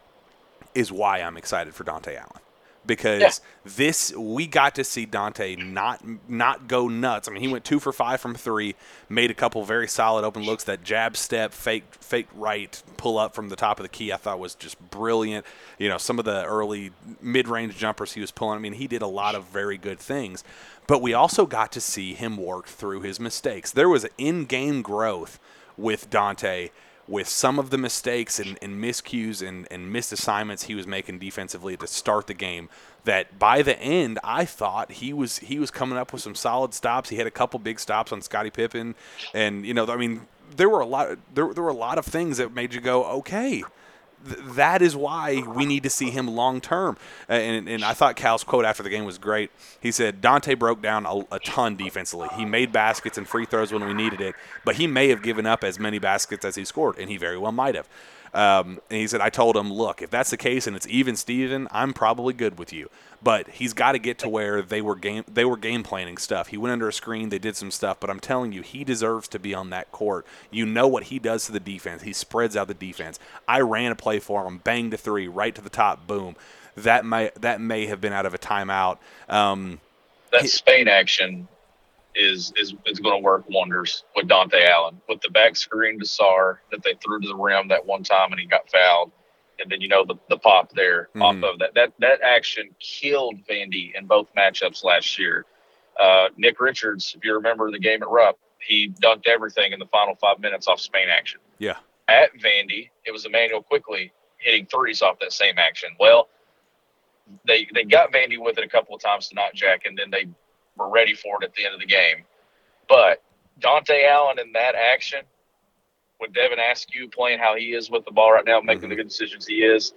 is why I'm excited for Dontaie Allen because yeah. this we got to see Dontaie not not go nuts. I mean, he went two for five from three, made a couple very solid open looks. That jab step, fake fake right pull up from the top of the key, I thought was just brilliant. You know, some of the early mid range jumpers he was pulling. I mean, he did a lot of very good things. But we also got to see him work through his mistakes. There was in game growth with Dontaie with some of the mistakes and, and miscues and, and missed assignments he was making defensively to start the game that by the end I thought he was he was coming up with some solid stops. He had a couple big stops on Scotty Pippen and you know I mean there were a lot there, there were a lot of things that made you go okay that is why we need to see him long term. And, and, I thought Cal's quote after the game was great. He said Dontaie broke down a, a, ton defensively. He made baskets and free throws when we needed it, but he may have given up as many baskets as he scored, and he very well might have. Um, and he said, I told him, look, if that's the case and it's even Steven, I'm probably good with you. But he's got to get to where they were game they were game planning stuff. He went under a screen, they did some stuff, but I'm telling you, he deserves to be on that court. You know what he does to the defense. He spreads out the defense. I ran a play for him, banged a three, right to the top, boom. That may that may have been out of a timeout. Um, that Spain action is is is going to work wonders with Dontaie Allen with the back screen to Sarr that they threw to the rim that one time and he got fouled, and then you know the, the pop there mm. off of that that that action killed Vandy in both matchups last year. Uh, Nick Richards, if you remember the game at Rupp, he dunked everything in the final five minutes off Spain action. Yeah. At Vandy, it was Immanuel Quickley hitting threes off that same action. Well, they they got Vandy with it a couple of times tonight, Jack, and then they were ready for it at the end of the game. But Dontaie Allen in that action, with Devin Askew playing how he is with the ball right now, making mm-hmm. the good decisions he is,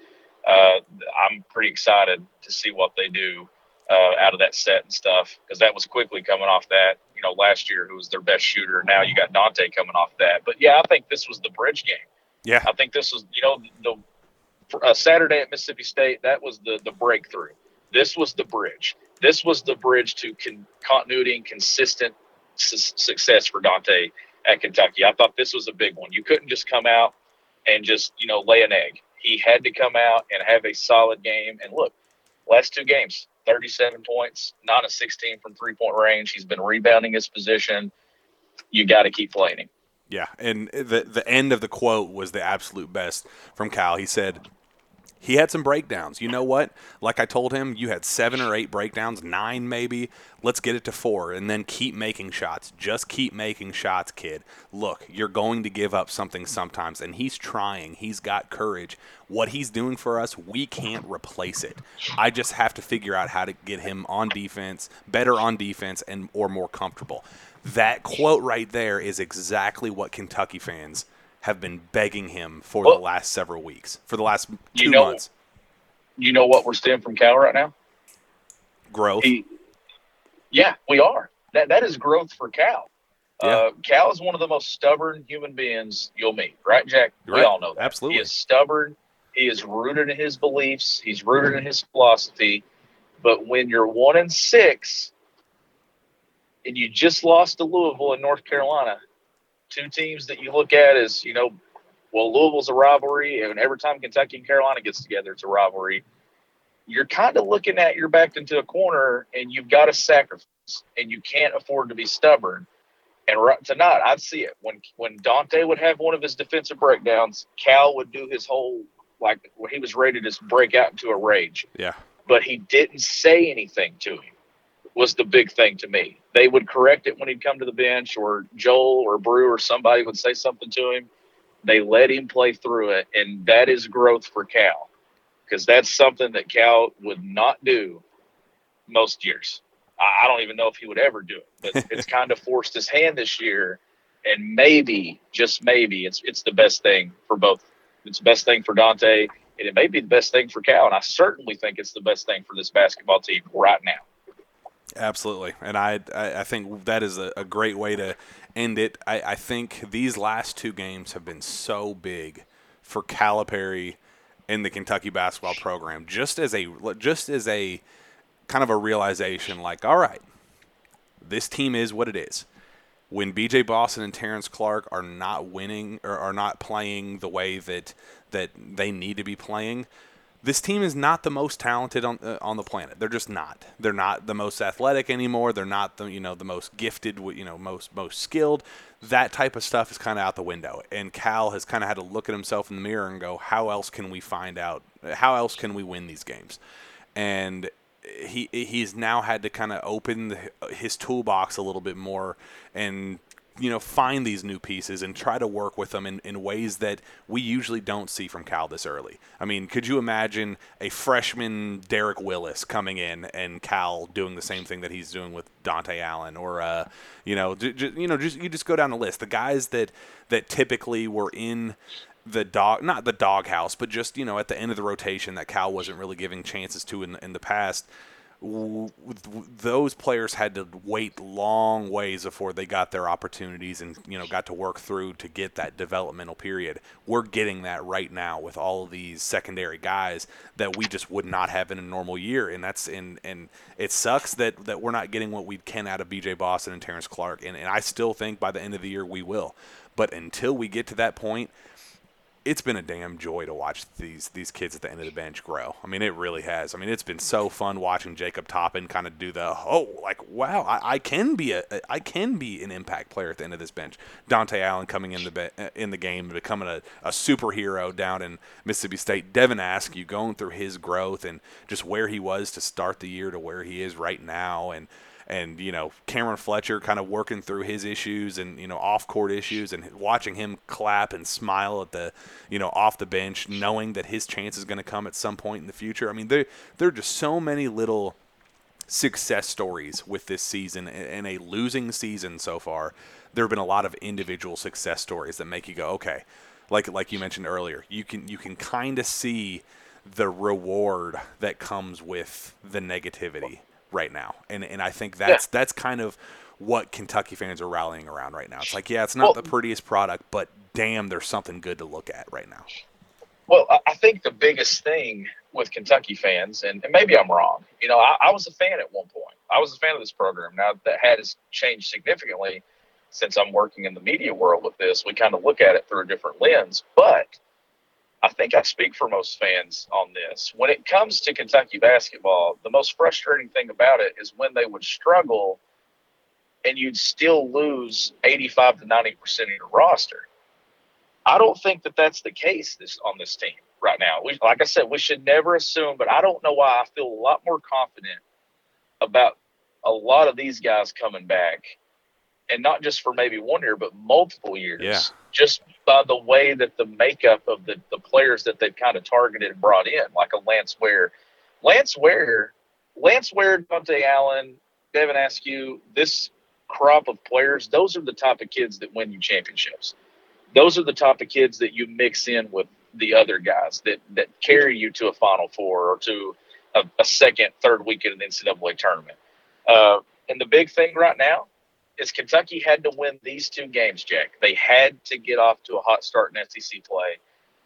uh, I'm pretty excited to see what they do uh, out of that set and stuff because that was Quickley coming off that. You know, last year who was their best shooter. Now you got Dontaie coming off that. But yeah, I think this was the bridge game. Yeah, I think this was you know the uh, Saturday at Mississippi State that was the the breakthrough. This was the bridge. This was the bridge to con- continuity and consistent su- success for Dontaie at Kentucky. I thought this was a big one. You couldn't just come out and just you know lay an egg. He had to come out and have a solid game. And look, last two games, 37 points, not a 16 from three point range. He's been rebounding his position. You got to keep playing him. Yeah, and the the end of the quote was the absolute best from Cal. He said, he had some breakdowns. You know what? Like I told him, you had seven or eight breakdowns, nine maybe. Let's get it to four and then keep making shots. Just keep making shots, kid. Look, you're going to give up something sometimes, and he's trying. He's got courage. What he's doing for us, we can't replace it. I just have to figure out how to get him on defense, better on defense, and or more comfortable. That quote right there is exactly what Kentucky fans – have been begging him for well, the last several weeks, for the last two you know, months. You know what we're seeing from Cal right now? Growth. He, yeah, we are. That that is growth for Cal. Yeah. Uh, Cal is one of the most stubborn human beings you'll meet, right, Jack? You're we all know that. Absolutely. He is stubborn. He is rooted in his beliefs. He's rooted in his philosophy. But when you're one and six, and you just lost to Louisville in North Carolina, two teams that you look at is you know, well, Louisville's a rivalry, and every time Kentucky and Carolina gets together, it's a rivalry. You're kind of looking at you're backed into a corner, and you've got to sacrifice, and you can't afford to be stubborn. And right, tonight, I'd see it when when Dontaie would have one of his defensive breakdowns. Cal would do his whole like he was ready to just break out into a rage. Yeah. But he didn't say anything to him was the big thing to me. They would correct it when he'd come to the bench, or Joel or Brew or somebody would say something to him. They let him play through it, and that is growth for Cal because that's something that Cal would not do most years. I, don't even know if he would ever do it, but it's kind of forced his hand this year, and maybe, just maybe, it's it's the best thing for both. It's the best thing for Dontaie, and it may be the best thing for Cal, and I certainly think it's the best thing for this basketball team right now. Absolutely, and I I think that is a, a great way to end it. I, I think these last two games have been so big for Calipari in the Kentucky basketball program. Just as a just as a kind of a realization, like, all right, this team is what it is. When B.J. Boston and Terrence Clarke are not winning or are not playing the way that that they need to be playing, this team is not the most talented on uh, on the planet. They're just not. They're not the most athletic anymore. They're not the you know the most gifted, you know most most skilled. That type of stuff is kind of out the window. And Cal has kind of had to look at himself in the mirror and go, how else can we find out? How else can we win these games? And he he's now had to kind of open the, his toolbox a little bit more and you know find these new pieces and try to work with them in, in ways that we usually don't see from Cal this early. I mean, could you imagine a freshman Derek Willis coming in and Cal doing the same thing that he's doing with Dontaie Allen, or uh, you know, j- j- you know, just you just go down the list. The guys that that typically were in the dog, not the doghouse, but just you know at the end of the rotation that Cal wasn't really giving chances to in in the past those players had to wait long ways before they got their opportunities and you know got to work through to get that developmental period. We're getting that right now with all of these secondary guys that we just would not have in a normal year, and that's in and it sucks that that we're not getting what we can out of B.J. Boston and Terrence Clarke, and, and I still think by the end of the year we will. But until we get to that point, it's been a damn joy to watch these these kids at the end of the bench grow. I mean, it really has. I mean, it's been so fun watching Jacob Toppin kind of do the oh, like wow, I, I can be a I can be an impact player at the end of this bench. Dontaie Allen coming in the be, uh, in the game, becoming a, a superhero down in Mississippi State. Devin Askew going through his growth and just where he was to start the year to where he is right now, and and you know Cameron Fletcher kind of working through his issues and you know off court issues and watching him clap and smile at the you know off the bench, knowing that his chance is going to come at some point in the future. I mean, there there are just so many little success stories with this season and a losing season so far. There have been a lot of individual success stories that make you go, okay, like like you mentioned earlier, you can you can kind of see the reward that comes with the negativity right now. And and I think that's yeah. that's kind of what Kentucky fans are rallying around right now. It's like, yeah, it's not well, the prettiest product, but damn, there's something good to look at right now. Well, I think the biggest thing with Kentucky fans, and, and maybe I'm wrong, you know, I, I, was a fan at one point. I was a fan of this program. Now that has changed significantly since I'm working in the media world with this. We kind of look at it through a different lens, but I think I speak for most fans on this. When it comes to Kentucky basketball, the most frustrating thing about it is when they would struggle and you'd still lose 85 to 90% of your roster. I don't think that that's the case this on this team right now. We, like I said, we should never assume, but I don't know why I feel a lot more confident about a lot of these guys coming back, and not just for maybe one year, but multiple years. Yeah. Just by the way that the makeup of the, the players that they've kind of targeted and brought in, like a Lance Ware. Lance Ware, Lance Ware, Dontaie Allen, Devin Askew, this crop of players, those are the type of kids that win you championships. Those are the type of kids that you mix in with the other guys that, that carry you to a Final Four or to a, a second, third weekend in the NCAA tournament. Uh, and the big thing right now is Kentucky had to win these two games, Jack. They had to get off to a hot start in SEC play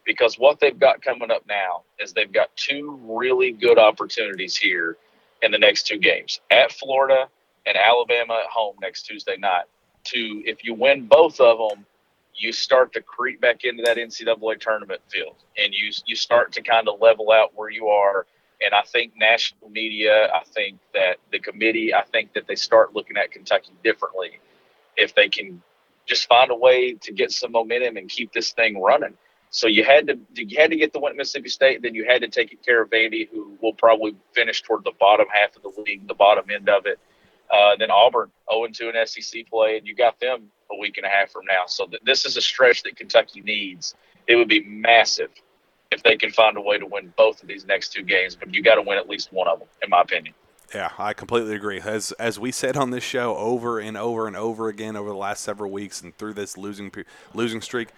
because what they've got coming up now is they've got two really good opportunities here in the next two games at Florida and Alabama at home next Tuesday night. To if you win both of them, you start to creep back into that NCAA tournament field, and you you start to kind of level out where you are. And I think national media, I think that the committee, I think that they start looking at Kentucky differently if they can just find a way to get some momentum and keep this thing running. So you had to you had to get the win at Mississippi State, then you had to take care of Vandy, who will probably finish toward the bottom half of the league, the bottom end of it. Uh, then Auburn 0 2 in SEC play, and you got them a week and a half from now. So th- this is a stretch that Kentucky needs. It would be massive if they can find a way to win both of these next two games, but you got to win at least one of them, in my opinion. Yeah, I completely agree. As as we said on this show over and over and over again over the last several weeks and through this losing losing streak,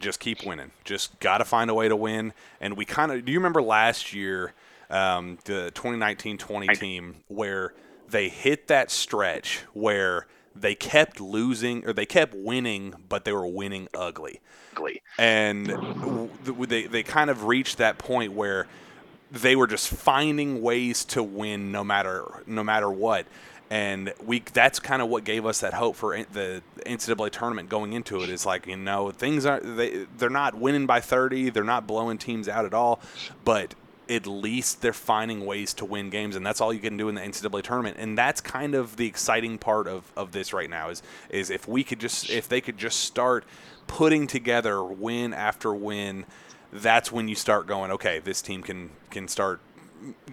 just keep winning. Just got to find a way to win. And we kind of do you remember last year, um, the 2019-20 team where they hit that stretch where they kept losing or they kept winning, but they were winning ugly. Ugly. And they they kind of reached that point where they were just finding ways to win no matter no matter what. And we that's kind of what gave us that hope for the NCAA tournament going into it. Is like you know things are they they're not winning by 30, they're not blowing teams out at all, but at least they're finding ways to win games, and that's all you can do in the NCAA tournament. And that's kind of the exciting part of, of this right now is is if we could just if they could just start putting together win after win, that's when you start going, okay, this team can can start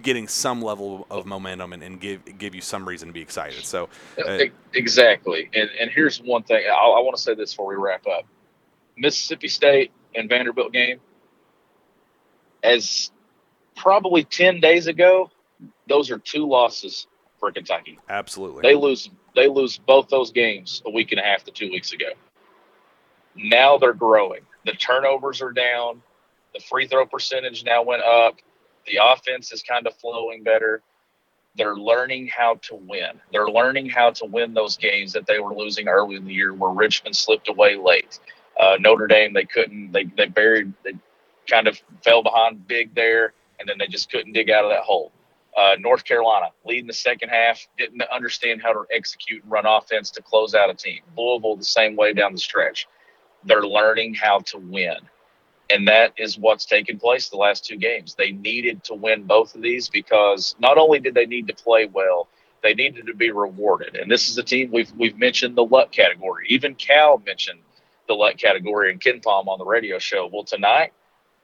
getting some level of momentum and, and give give you some reason to be excited. So uh, exactly, and and here's one thing I, I want to say this before we wrap up: Mississippi State and Vanderbilt game. As probably 10 days ago, those are two losses for Kentucky. Absolutely. They lose they lose both those games a week and a half to 2 weeks ago. Now they're growing. The turnovers are down. The free throw percentage now went up. The offense is kind of flowing better. They're learning how to win. They're learning how to win those games that they were losing early in the year where Richmond slipped away late. Uh, Notre Dame, they couldn't, they, they buried, they kind of fell behind big there and then they just couldn't dig out of that hole. Uh, North Carolina leading the second half, didn't understand how to execute and run offense to close out a team. Louisville the same way down the stretch. They're learning how to win. And that is what's taken place the last two games. They needed to win both of these because not only did they need to play well, they needed to be rewarded. And this is a team we've we've mentioned the luck category. Even Cal mentioned the luck category in KenPom on the radio show. Well, tonight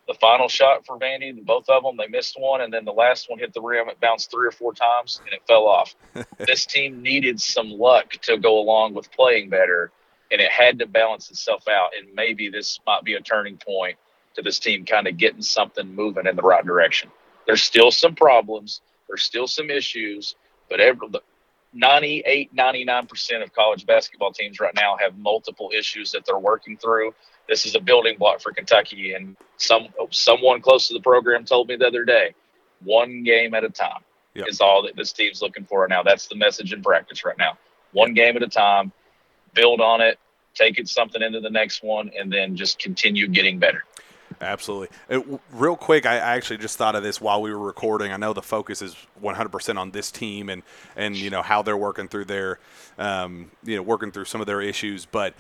the final shot for Vandy, both of them, they missed one, and then the last one hit the rim. It bounced three or four times, and it fell off. this team needed some luck to go along with playing better, and it had to balance itself out. And maybe this might be a turning point to this team kind of getting something moving in the right direction. There's still some problems. There's still some issues, but every, 98, 99% of college basketball teams right now have multiple issues that they're working through. This is a building block for Kentucky. And some someone close to the program told me the other day, one game at a time yep. is all that this team's looking for now. That's the message in practice right now. One game at a time, build on it, take it something into the next one, and then just continue getting better. Absolutely. It, uh, real quick, I, actually just thought of this while we were recording. I know the focus is 100% on this team and and you know how they're working through their, um, you know, working through some of their issues. But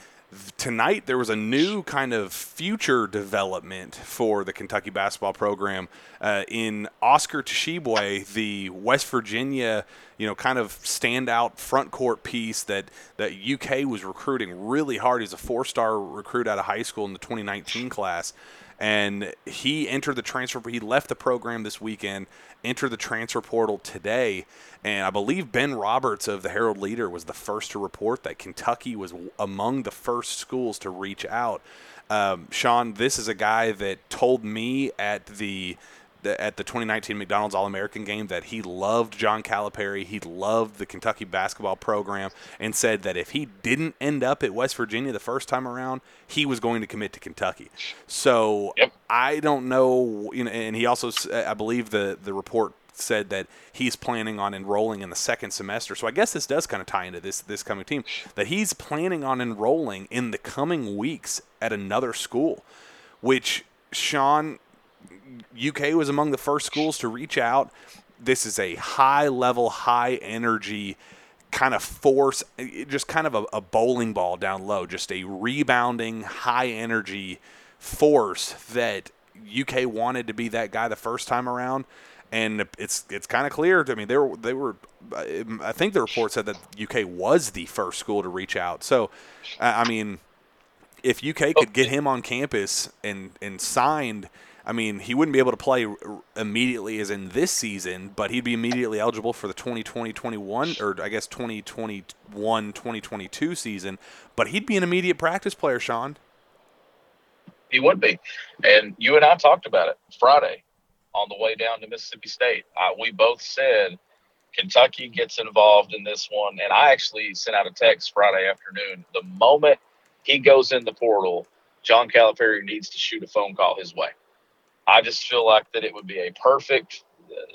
tonight there was a new kind of future development for the Kentucky basketball program uh, in Oscar Tshiebwe, the West Virginia, you know, kind of standout front court piece that that UK was recruiting really hard. He's a four-star recruit out of high school in the 2019 class and he entered the transfer. He left the program this weekend, entered the transfer portal today, and I believe Ben Roberts of the Herald Leader was the first to report that Kentucky was among the first schools to reach out. Um, Shawn, this is a guy that told me at the the, at the 2019 McDonald's All American game that he loved John Calipari, he loved the Kentucky basketball program, and said that if he didn't end up at West Virginia the first time around, he was going to commit to Kentucky. So yep. I don't know, you know, and he also, uh, I believe the the report said that he's planning on enrolling in the second semester. So I guess this does kind of tie into this this coming team that he's planning on enrolling in the coming weeks at another school, which Shawn UK was among the first schools to reach out. This is a high level, high energy kind of force, just kind of a, a bowling ball down low, just a rebounding, high energy force that UK wanted to be that guy the first time around and it's it's kind of clear. I mean, they were they were. I think the report said that UK was the first school to reach out. So, I mean, if UK could get him on campus and and signed, I mean, he wouldn't be able to play immediately as in this season, but he'd be immediately eligible for the 2020-21 or I guess 2021-2022 season, but he'd be an immediate practice player, Shawn. He would be. And you and I talked about it Friday on the way down to Mississippi State. Uh, we both said Kentucky gets involved in this one, and I actually sent out a text Friday afternoon. The moment he goes in the portal, John Calipari needs to shoot a phone call his way. I just feel like that it would be a perfect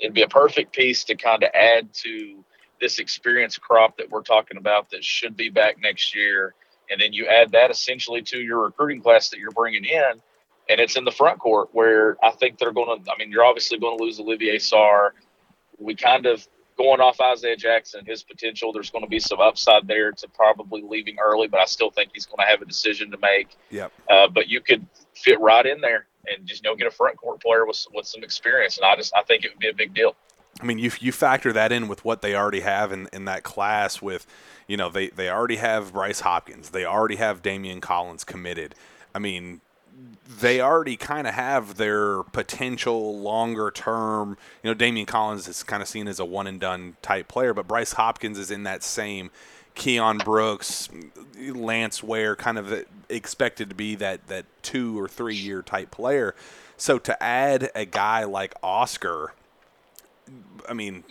it'd be a perfect piece to kind of add to this experience crop that we're talking about that should be back next year. And then you add that essentially to your recruiting class that you're bringing in, and it's in the front court where I think they're going to. I mean, you're obviously going to lose Olivier Sarr. We kind of going off Isaiah Jackson, his potential. There's going to be some upside there to probably leaving early, but I still think he's going to have a decision to make. Yep. Uh, but you could fit right in there and just you know get a front court player with with some experience. And I just I think it would be a big deal. I mean, you you factor that in with what they already have in, in that class with, you know, they, they already have Bryce Hopkins. They already have Daimion Collins committed. I mean, they already kind of have their potential longer term. You know, Daimion Collins is kind of seen as a one and done type player, but Bryce Hopkins is in that same Keion Brooks, Lance Ware, kind of expected to be that that two or three year type player. So to add a guy like Oscar, I mean,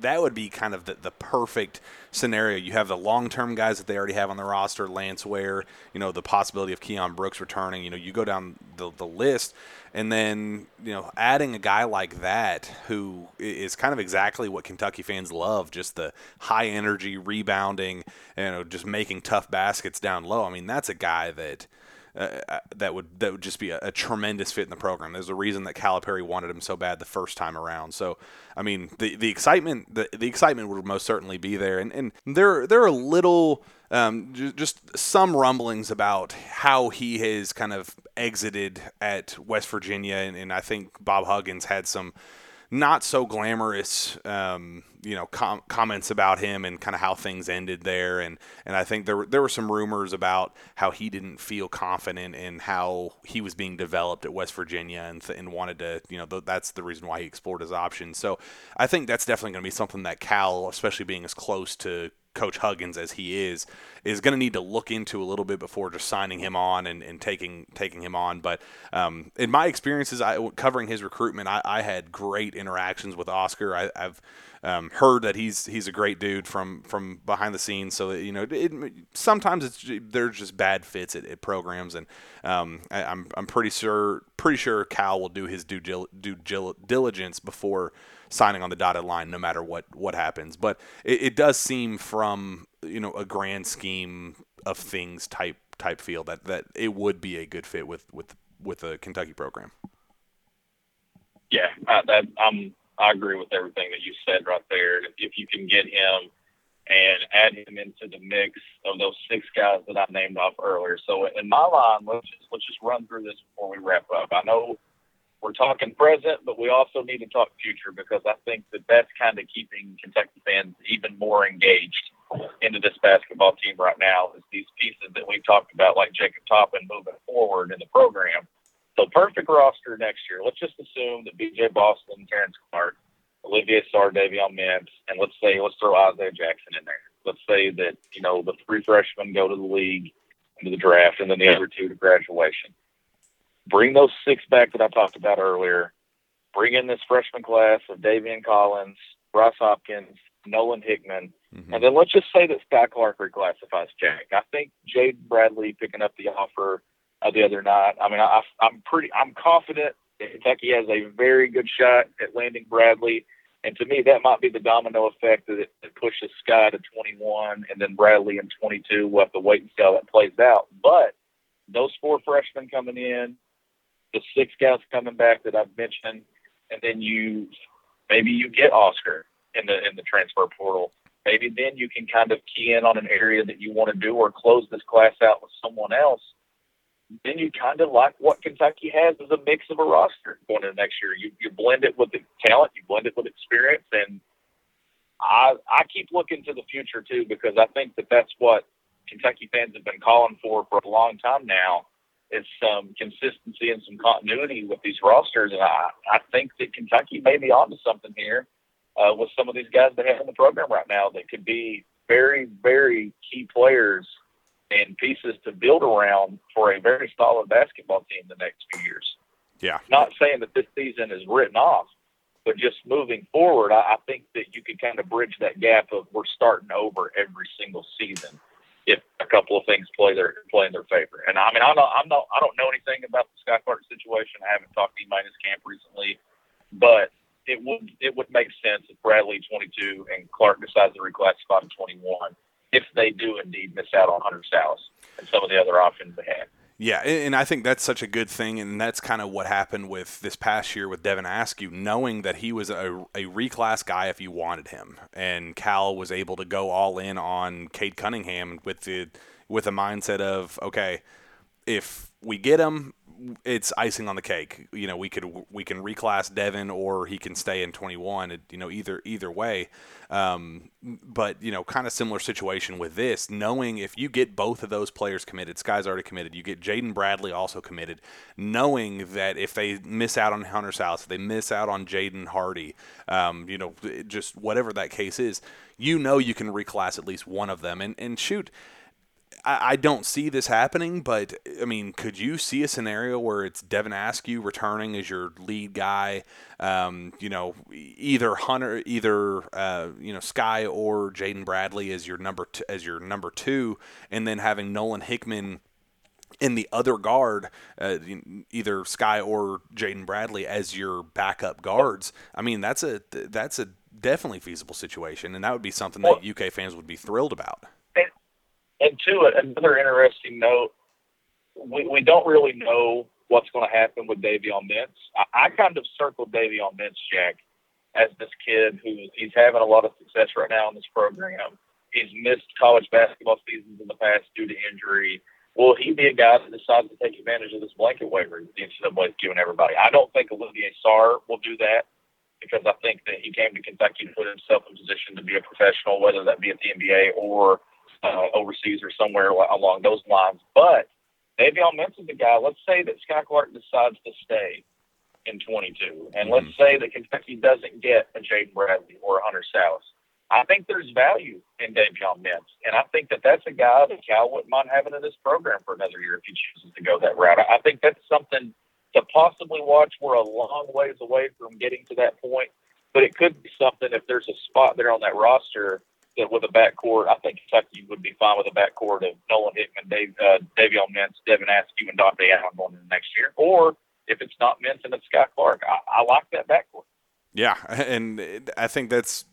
that would be kind of the, the perfect scenario. You have the long term guys that they already have on the roster, Lance Ware, you know, the possibility of Keion Brooks returning. You know, you go down the, the list, and then, you know, adding a guy like that who is kind of exactly what Kentucky fans love just the high energy, rebounding, you know, just making tough baskets down low. I mean, that's a guy that uh, uh, that would that would just be a, a, tremendous fit in the program. There's a reason that Calipari wanted him so bad the first time around. So I mean, the the excitement the, the excitement would most certainly be there, and and there there are little um, just some rumblings about how he has kind of exited at West Virginia, and, and I think Bob Huggins had some not so glamorous, um, you know, com- comments about him and kind of how things ended there. And, and I think there were, there were some rumors about how he didn't feel confident in how he was being developed at West Virginia and, th- and wanted to, you know, th- that's the reason why he explored his options. So I think that's definitely going to be something that Cal, especially being as close to Coach Huggins as he is is going to need to look into a little bit before just signing him on and, and taking taking him on. But um, in my experiences, I, covering his recruitment, I, I had great interactions with Oscar. I, have um, heard that he's he's a great dude from from behind the scenes. So that, you know, it, sometimes it's there's just bad fits at, at programs, and um, I, am I'm, I'm pretty sure pretty sure Cal will do his due due diligence before signing on the dotted line, no matter what what happens. But it, it does seem from you know a grand scheme of things type type feel that that it would be a good fit with with with a Kentucky program. Yeah, I, that, I'm I agree with everything that you said right there. If you can get him and add him into the mix of those six guys that I named off earlier. So in my line, let's just let's just run through this before we wrap up. I know we're talking present, but we also need to talk future because I think that that's kind of keeping Kentucky fans even more engaged into this basketball team right now is these pieces that we've talked about, like Jacob Toppin moving forward in the program. So perfect roster next year. Let's just assume that B.J. Boston, Terrence Clarke, Olivier Sarr, Davion Mintz, and let's say let's throw Isaiah Jackson in there. Let's say that you know the three freshmen go to the league into the draft, and then the other two to graduation. Bring those six back that I talked about earlier. Bring in this freshman class of Daimion Collins, Bryce Hopkins, Nolan Hickman, mm-hmm. and then let's just say that Skyy Clark reclassifies Jack. I think Jaden Bradley picking up the offer uh, the other night. I mean, I, I'm pretty, I'm confident that Kentucky has a very good shot at landing Bradley. And to me, that might be the domino effect that, that pushes Skyy to 21 and then Bradley in 22. We'll have to wait and see how that plays out. But those four freshmen coming in, the six guys coming back that I've mentioned, and then you maybe you get Oscar in the in the transfer portal. Maybe then you can kind of key in on an area that you want to do or close this class out with someone else then you kind of like what Kentucky has as a mix of a roster going into next year. You you blend it with the talent, you blend it with experience, and I I keep looking to the future too because I think that that's what Kentucky fans have been calling for for a long time now is some consistency and some continuity with these rosters, and I I think that Kentucky may be onto something here uh, with some of these guys they have in the program right now that could be very very key players and pieces to build around for a very solid basketball team the next few years. Yeah. Not saying that this season is written off, but just moving forward, I, I think that you could kind of bridge that gap of we're starting over every single season if a couple of things play their play in their favor. And I mean, I don't, I'm not, I don't know anything about the Skyy Clark situation. I haven't talked to him in his camp recently, but it would it would make sense if Bradley 22 and Clark decides to reclassify to 21 if they do indeed miss out on Hunter Sallis and some of the other options they have. Yeah, and I think that's such a good thing, and that's kind of what happened with this past year with Devin Askew, knowing that he was a, a reclass guy if you wanted him, and Cal was able to go all in on Cade Cunningham with the with a mindset of okay, if we get him, it's icing on the cake. You know, we could we can reclass Devin or he can stay in 21. You know, either either way. Um, but you know, kind of similar situation with this. Knowing if you get both of those players committed, Skyy's already committed. You get Jaden Bradley also committed. Knowing that if they miss out on Hunter Sallis, if they miss out on Jaden Hardy, um, you know, just whatever that case is, you know you can reclass at least one of them. And and shoot I, I don't see this happening, but I mean, could you see a scenario where it's Devin Askew returning as your lead guy? Um, you know, either Hunter, either uh, you know Skyy or Jaden Bradley as your number t- as your number two, and then having Nolan Hickman in the other guard, uh, either Skyy or Jaden Bradley as your backup guards. I mean, that's a that's a definitely feasible situation, and that would be something that UK fans would be thrilled about. And two, another interesting note, we, we don't really know what's going to happen with Davion Mintz. I, I kind of circled Davion Mintz, Jack, as this kid who he's having a lot of success right now in this program. He's missed college basketball seasons in the past due to injury. Will he be a guy that decides to take advantage of this blanket waiver the NCAA is giving everybody? I don't think Olivier Sarr will do that because I think that he came to Kentucky to put himself in position to be a professional, whether that be at the NBA or – uh, overseas or somewhere along those lines. But Davion is the guy. Let's say that Skyy Clark decides to stay in 22, and mm-hmm. let's say that Kentucky doesn't get a Jaden Bradley or a Hunter Sallis. I think there's value in Davion Mintz, and I think that that's a guy that Cal wouldn't mind having in this program for another year if he chooses to go that route. I think that's something to possibly watch. We're a long ways away from getting to that point, but it could be something if there's a spot there on that roster that with a backcourt, I think Kentucky would be fine with a backcourt of Nolan Hickman, Dave, uh, Davion Mintz, Devin Askew, and Dontaie Allen going into next year. Or if it's not Mintz and it's Skyy Clark, I, I like that backcourt. Yeah, and I think that's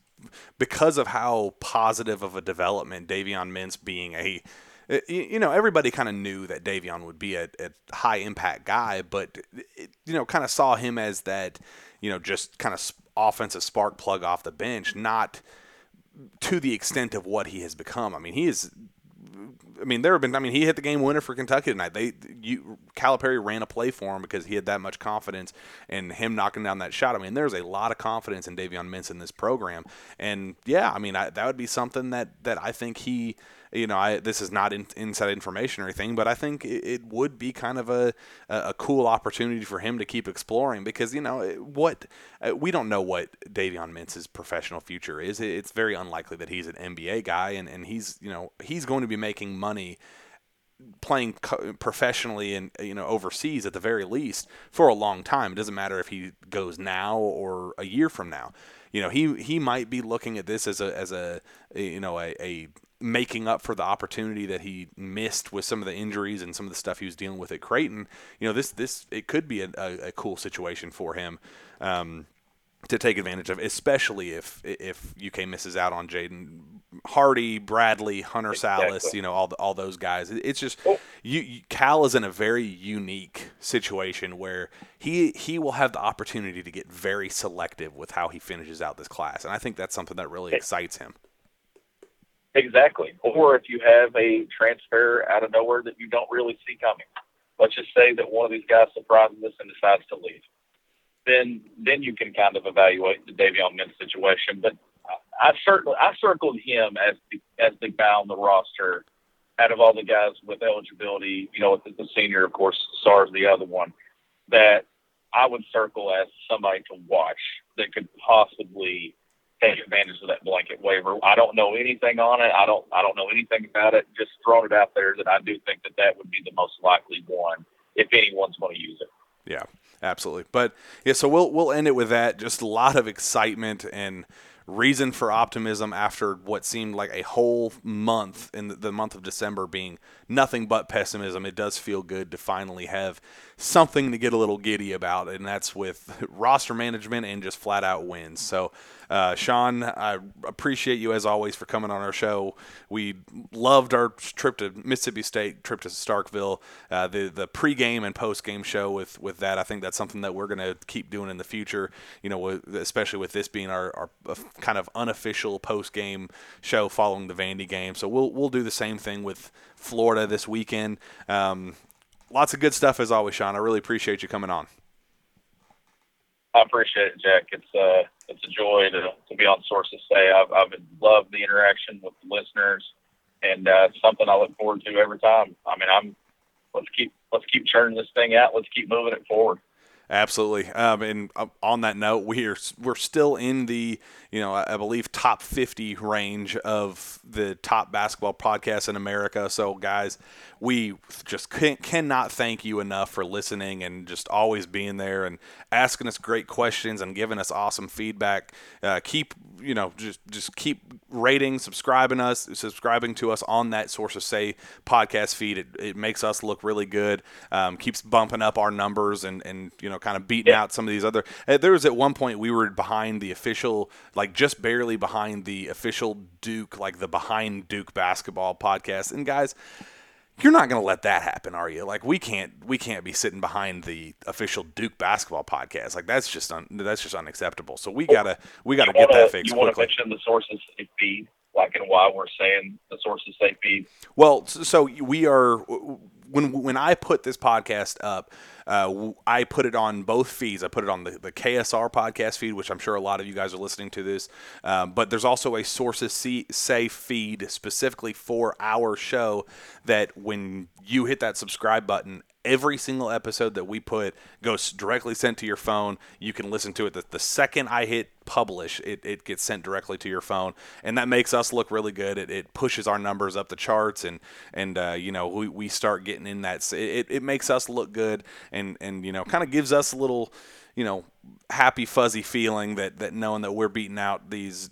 because of how positive of a development Davion Mintz being a you know, everybody kind of knew that Davion would be a, a high impact guy, but you know, kind of saw him as that, you know, just kind of offensive spark plug off the bench, not to the extent of what he has become. I mean, he is. I mean, there have been. I mean, he hit the game winner for Kentucky tonight. They, you, Calipari ran a play for him because he had that much confidence in him knocking down that shot. I mean, there's a lot of confidence in Davion Mintz in this program, and yeah, I mean, I, that would be something that that I think he you know, I, this is not in, inside information or anything, but I think it, it, would be kind of a, a cool opportunity for him to keep exploring because, you know, what uh, we don't know what Davion Mintz's professional future is. It's very unlikely that he's an NBA guy and, and he's, you know, he's going to be making money playing professionally and you know overseas at the very least for a long time. It doesn't matter if he goes now or a year from now. You know, he he might be looking at this as a as a you know a, a making up for the opportunity that he missed with some of the injuries and some of the stuff he was dealing with at Creighton. You know, this this it could be a, a, a cool situation for him um, to take advantage of, especially if if UK misses out on Jaden Hardy, Bradley, Hunter exactly. Sallis, you know, all the, all those guys. It's just oh. you, you, Cal is in a very unique situation where he he will have the opportunity to get very selective with how he finishes out this class, and I think that's something that really excites him. Exactly. Or if you have a transfer out of nowhere that you don't really see coming. Let's just say that one of these guys surprises us and decides to leave. Then then you can kind of evaluate the Davion Mintz situation. But I, certainly I circled him as the as the guy on the roster out of all the guys with eligibility, you know, the, the senior, of course, Sarr's the other one, that I would circle as somebody to watch that could possibly take advantage of that blanket waiver. I don't know anything on it. I don't I don't know anything about it. Just throwing it out there that I do think that that would be the most likely one if anyone's going to use it. Yeah, absolutely. But yeah, so we'll we'll end it with that. Just a lot of excitement and reason for optimism after what seemed like a whole month in the month of December being nothing but pessimism. It does feel good to finally have something to get a little giddy about, and that's with roster management and just flat out wins. So uh, Shawn, I appreciate you as always for coming on our show. We loved our trip to Mississippi State, trip to Starkville, uh, the the pregame and postgame show with with that. I think that's something that we're going to keep doing in the future. You know, especially with this being our, our uh, kind of unofficial postgame show following the Vandy game. So we'll we'll do the same thing with Florida this weekend. Um, lots of good stuff as always, Shawn. I really appreciate you coming on. I appreciate it, Jack. It's uh, it's a joy to, to be on Sources Say. I've, I've loved the interaction with the listeners, and uh, it's something I look forward to every time. I mean, I'm let's keep let's keep churning this thing out. Let's keep moving it forward. Absolutely. Um, and uh, on that note, we are we're still in the you know, I, believe top 50 range of the top basketball podcasts in America. So, guys, we just can, cannot thank you enough for listening and just always being there and asking us great questions and giving us awesome feedback. Uh, keep, you know, just just keep rating, subscribing us, subscribing to us on that Sources Say podcast feed. It, it makes us look really good. Um, keeps bumping up our numbers and and you know, kind of beating yeah. out some of these other. Uh, there was at one point we were behind the official like just barely behind the official Duke, like the behind Duke basketball podcast. And guys, you're not going to let that happen, are you? Like we can't we can't be sitting behind the official Duke basketball podcast. Like that's just un, that's just unacceptable. So we gotta we gotta get that fixed. You want to mention the sources If feed, like and why we're saying the sources say feed. Well, so we are when when I put this podcast up, uh, I put it on both feeds. I put it on the, the KSR podcast feed, which I'm sure a lot of you guys are listening to this. Um, but there's also a Sources Say feed specifically for our show that when you hit that subscribe button, every single episode that we put goes directly sent to your phone. You can listen to it. The, the second I hit publish, it, it gets sent directly to your phone, and that makes us look really good. It, it pushes our numbers up the charts, and and uh, you know we, we start getting in that. It, it makes us look good, and and you know kind of gives us a little you know happy fuzzy feeling that that knowing that we're beating out these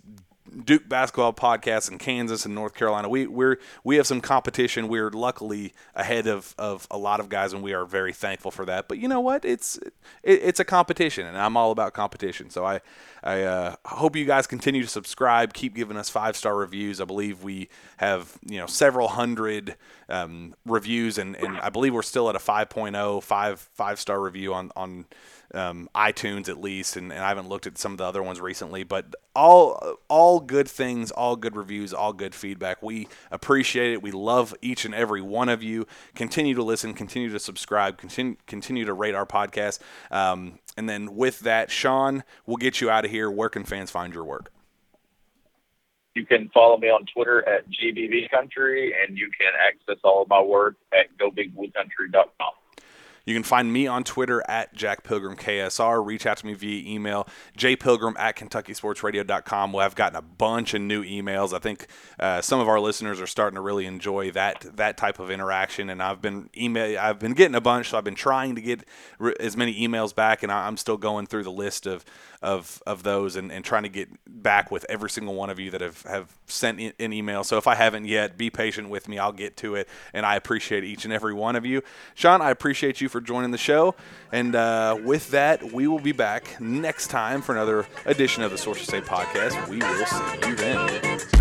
Duke basketball podcasts in Kansas and North Carolina. We we're we have some competition. We're luckily ahead of, of a lot of guys, and we are very thankful for that. But you know what? It's it, it's a competition, and I'm all about competition. So I I uh, hope you guys continue to subscribe. Keep giving us five star reviews. I believe we have you know several hundred um, reviews, and, and I believe we're still at a 5.0 five five star review on on um, iTunes at least, and, and I haven't looked at some of the other ones recently. But all all good things, all good reviews, all good feedback. We appreciate it. We love each and every one of you. Continue to listen, continue to subscribe, continue continue to rate our podcast. Um, and then with that, Shawn, we'll get you out of here. Where can fans find your work? You can follow me on Twitter at GBB Country, and you can access all of my work at GoBigBlueCountry.com. You can find me on Twitter at Jack Pilgrim KSR. Reach out to me via email, jpilgrim at KentuckySportsRadio.com. Well, I've gotten a bunch of new emails. I think uh, some of our listeners are starting to really enjoy that that type of interaction, and I've been email I've been getting a bunch, so I've been trying to get re- as many emails back, and I'm still going through the list of of, of those and, and trying to get back with every single one of you that have, have sent an email. So if I haven't yet, be patient with me. I'll get to it, and I appreciate each and every one of you. Shawn, I appreciate you for joining the show. And uh, with that, we will be back next time for another edition of the Sources Say podcast. We will see you then.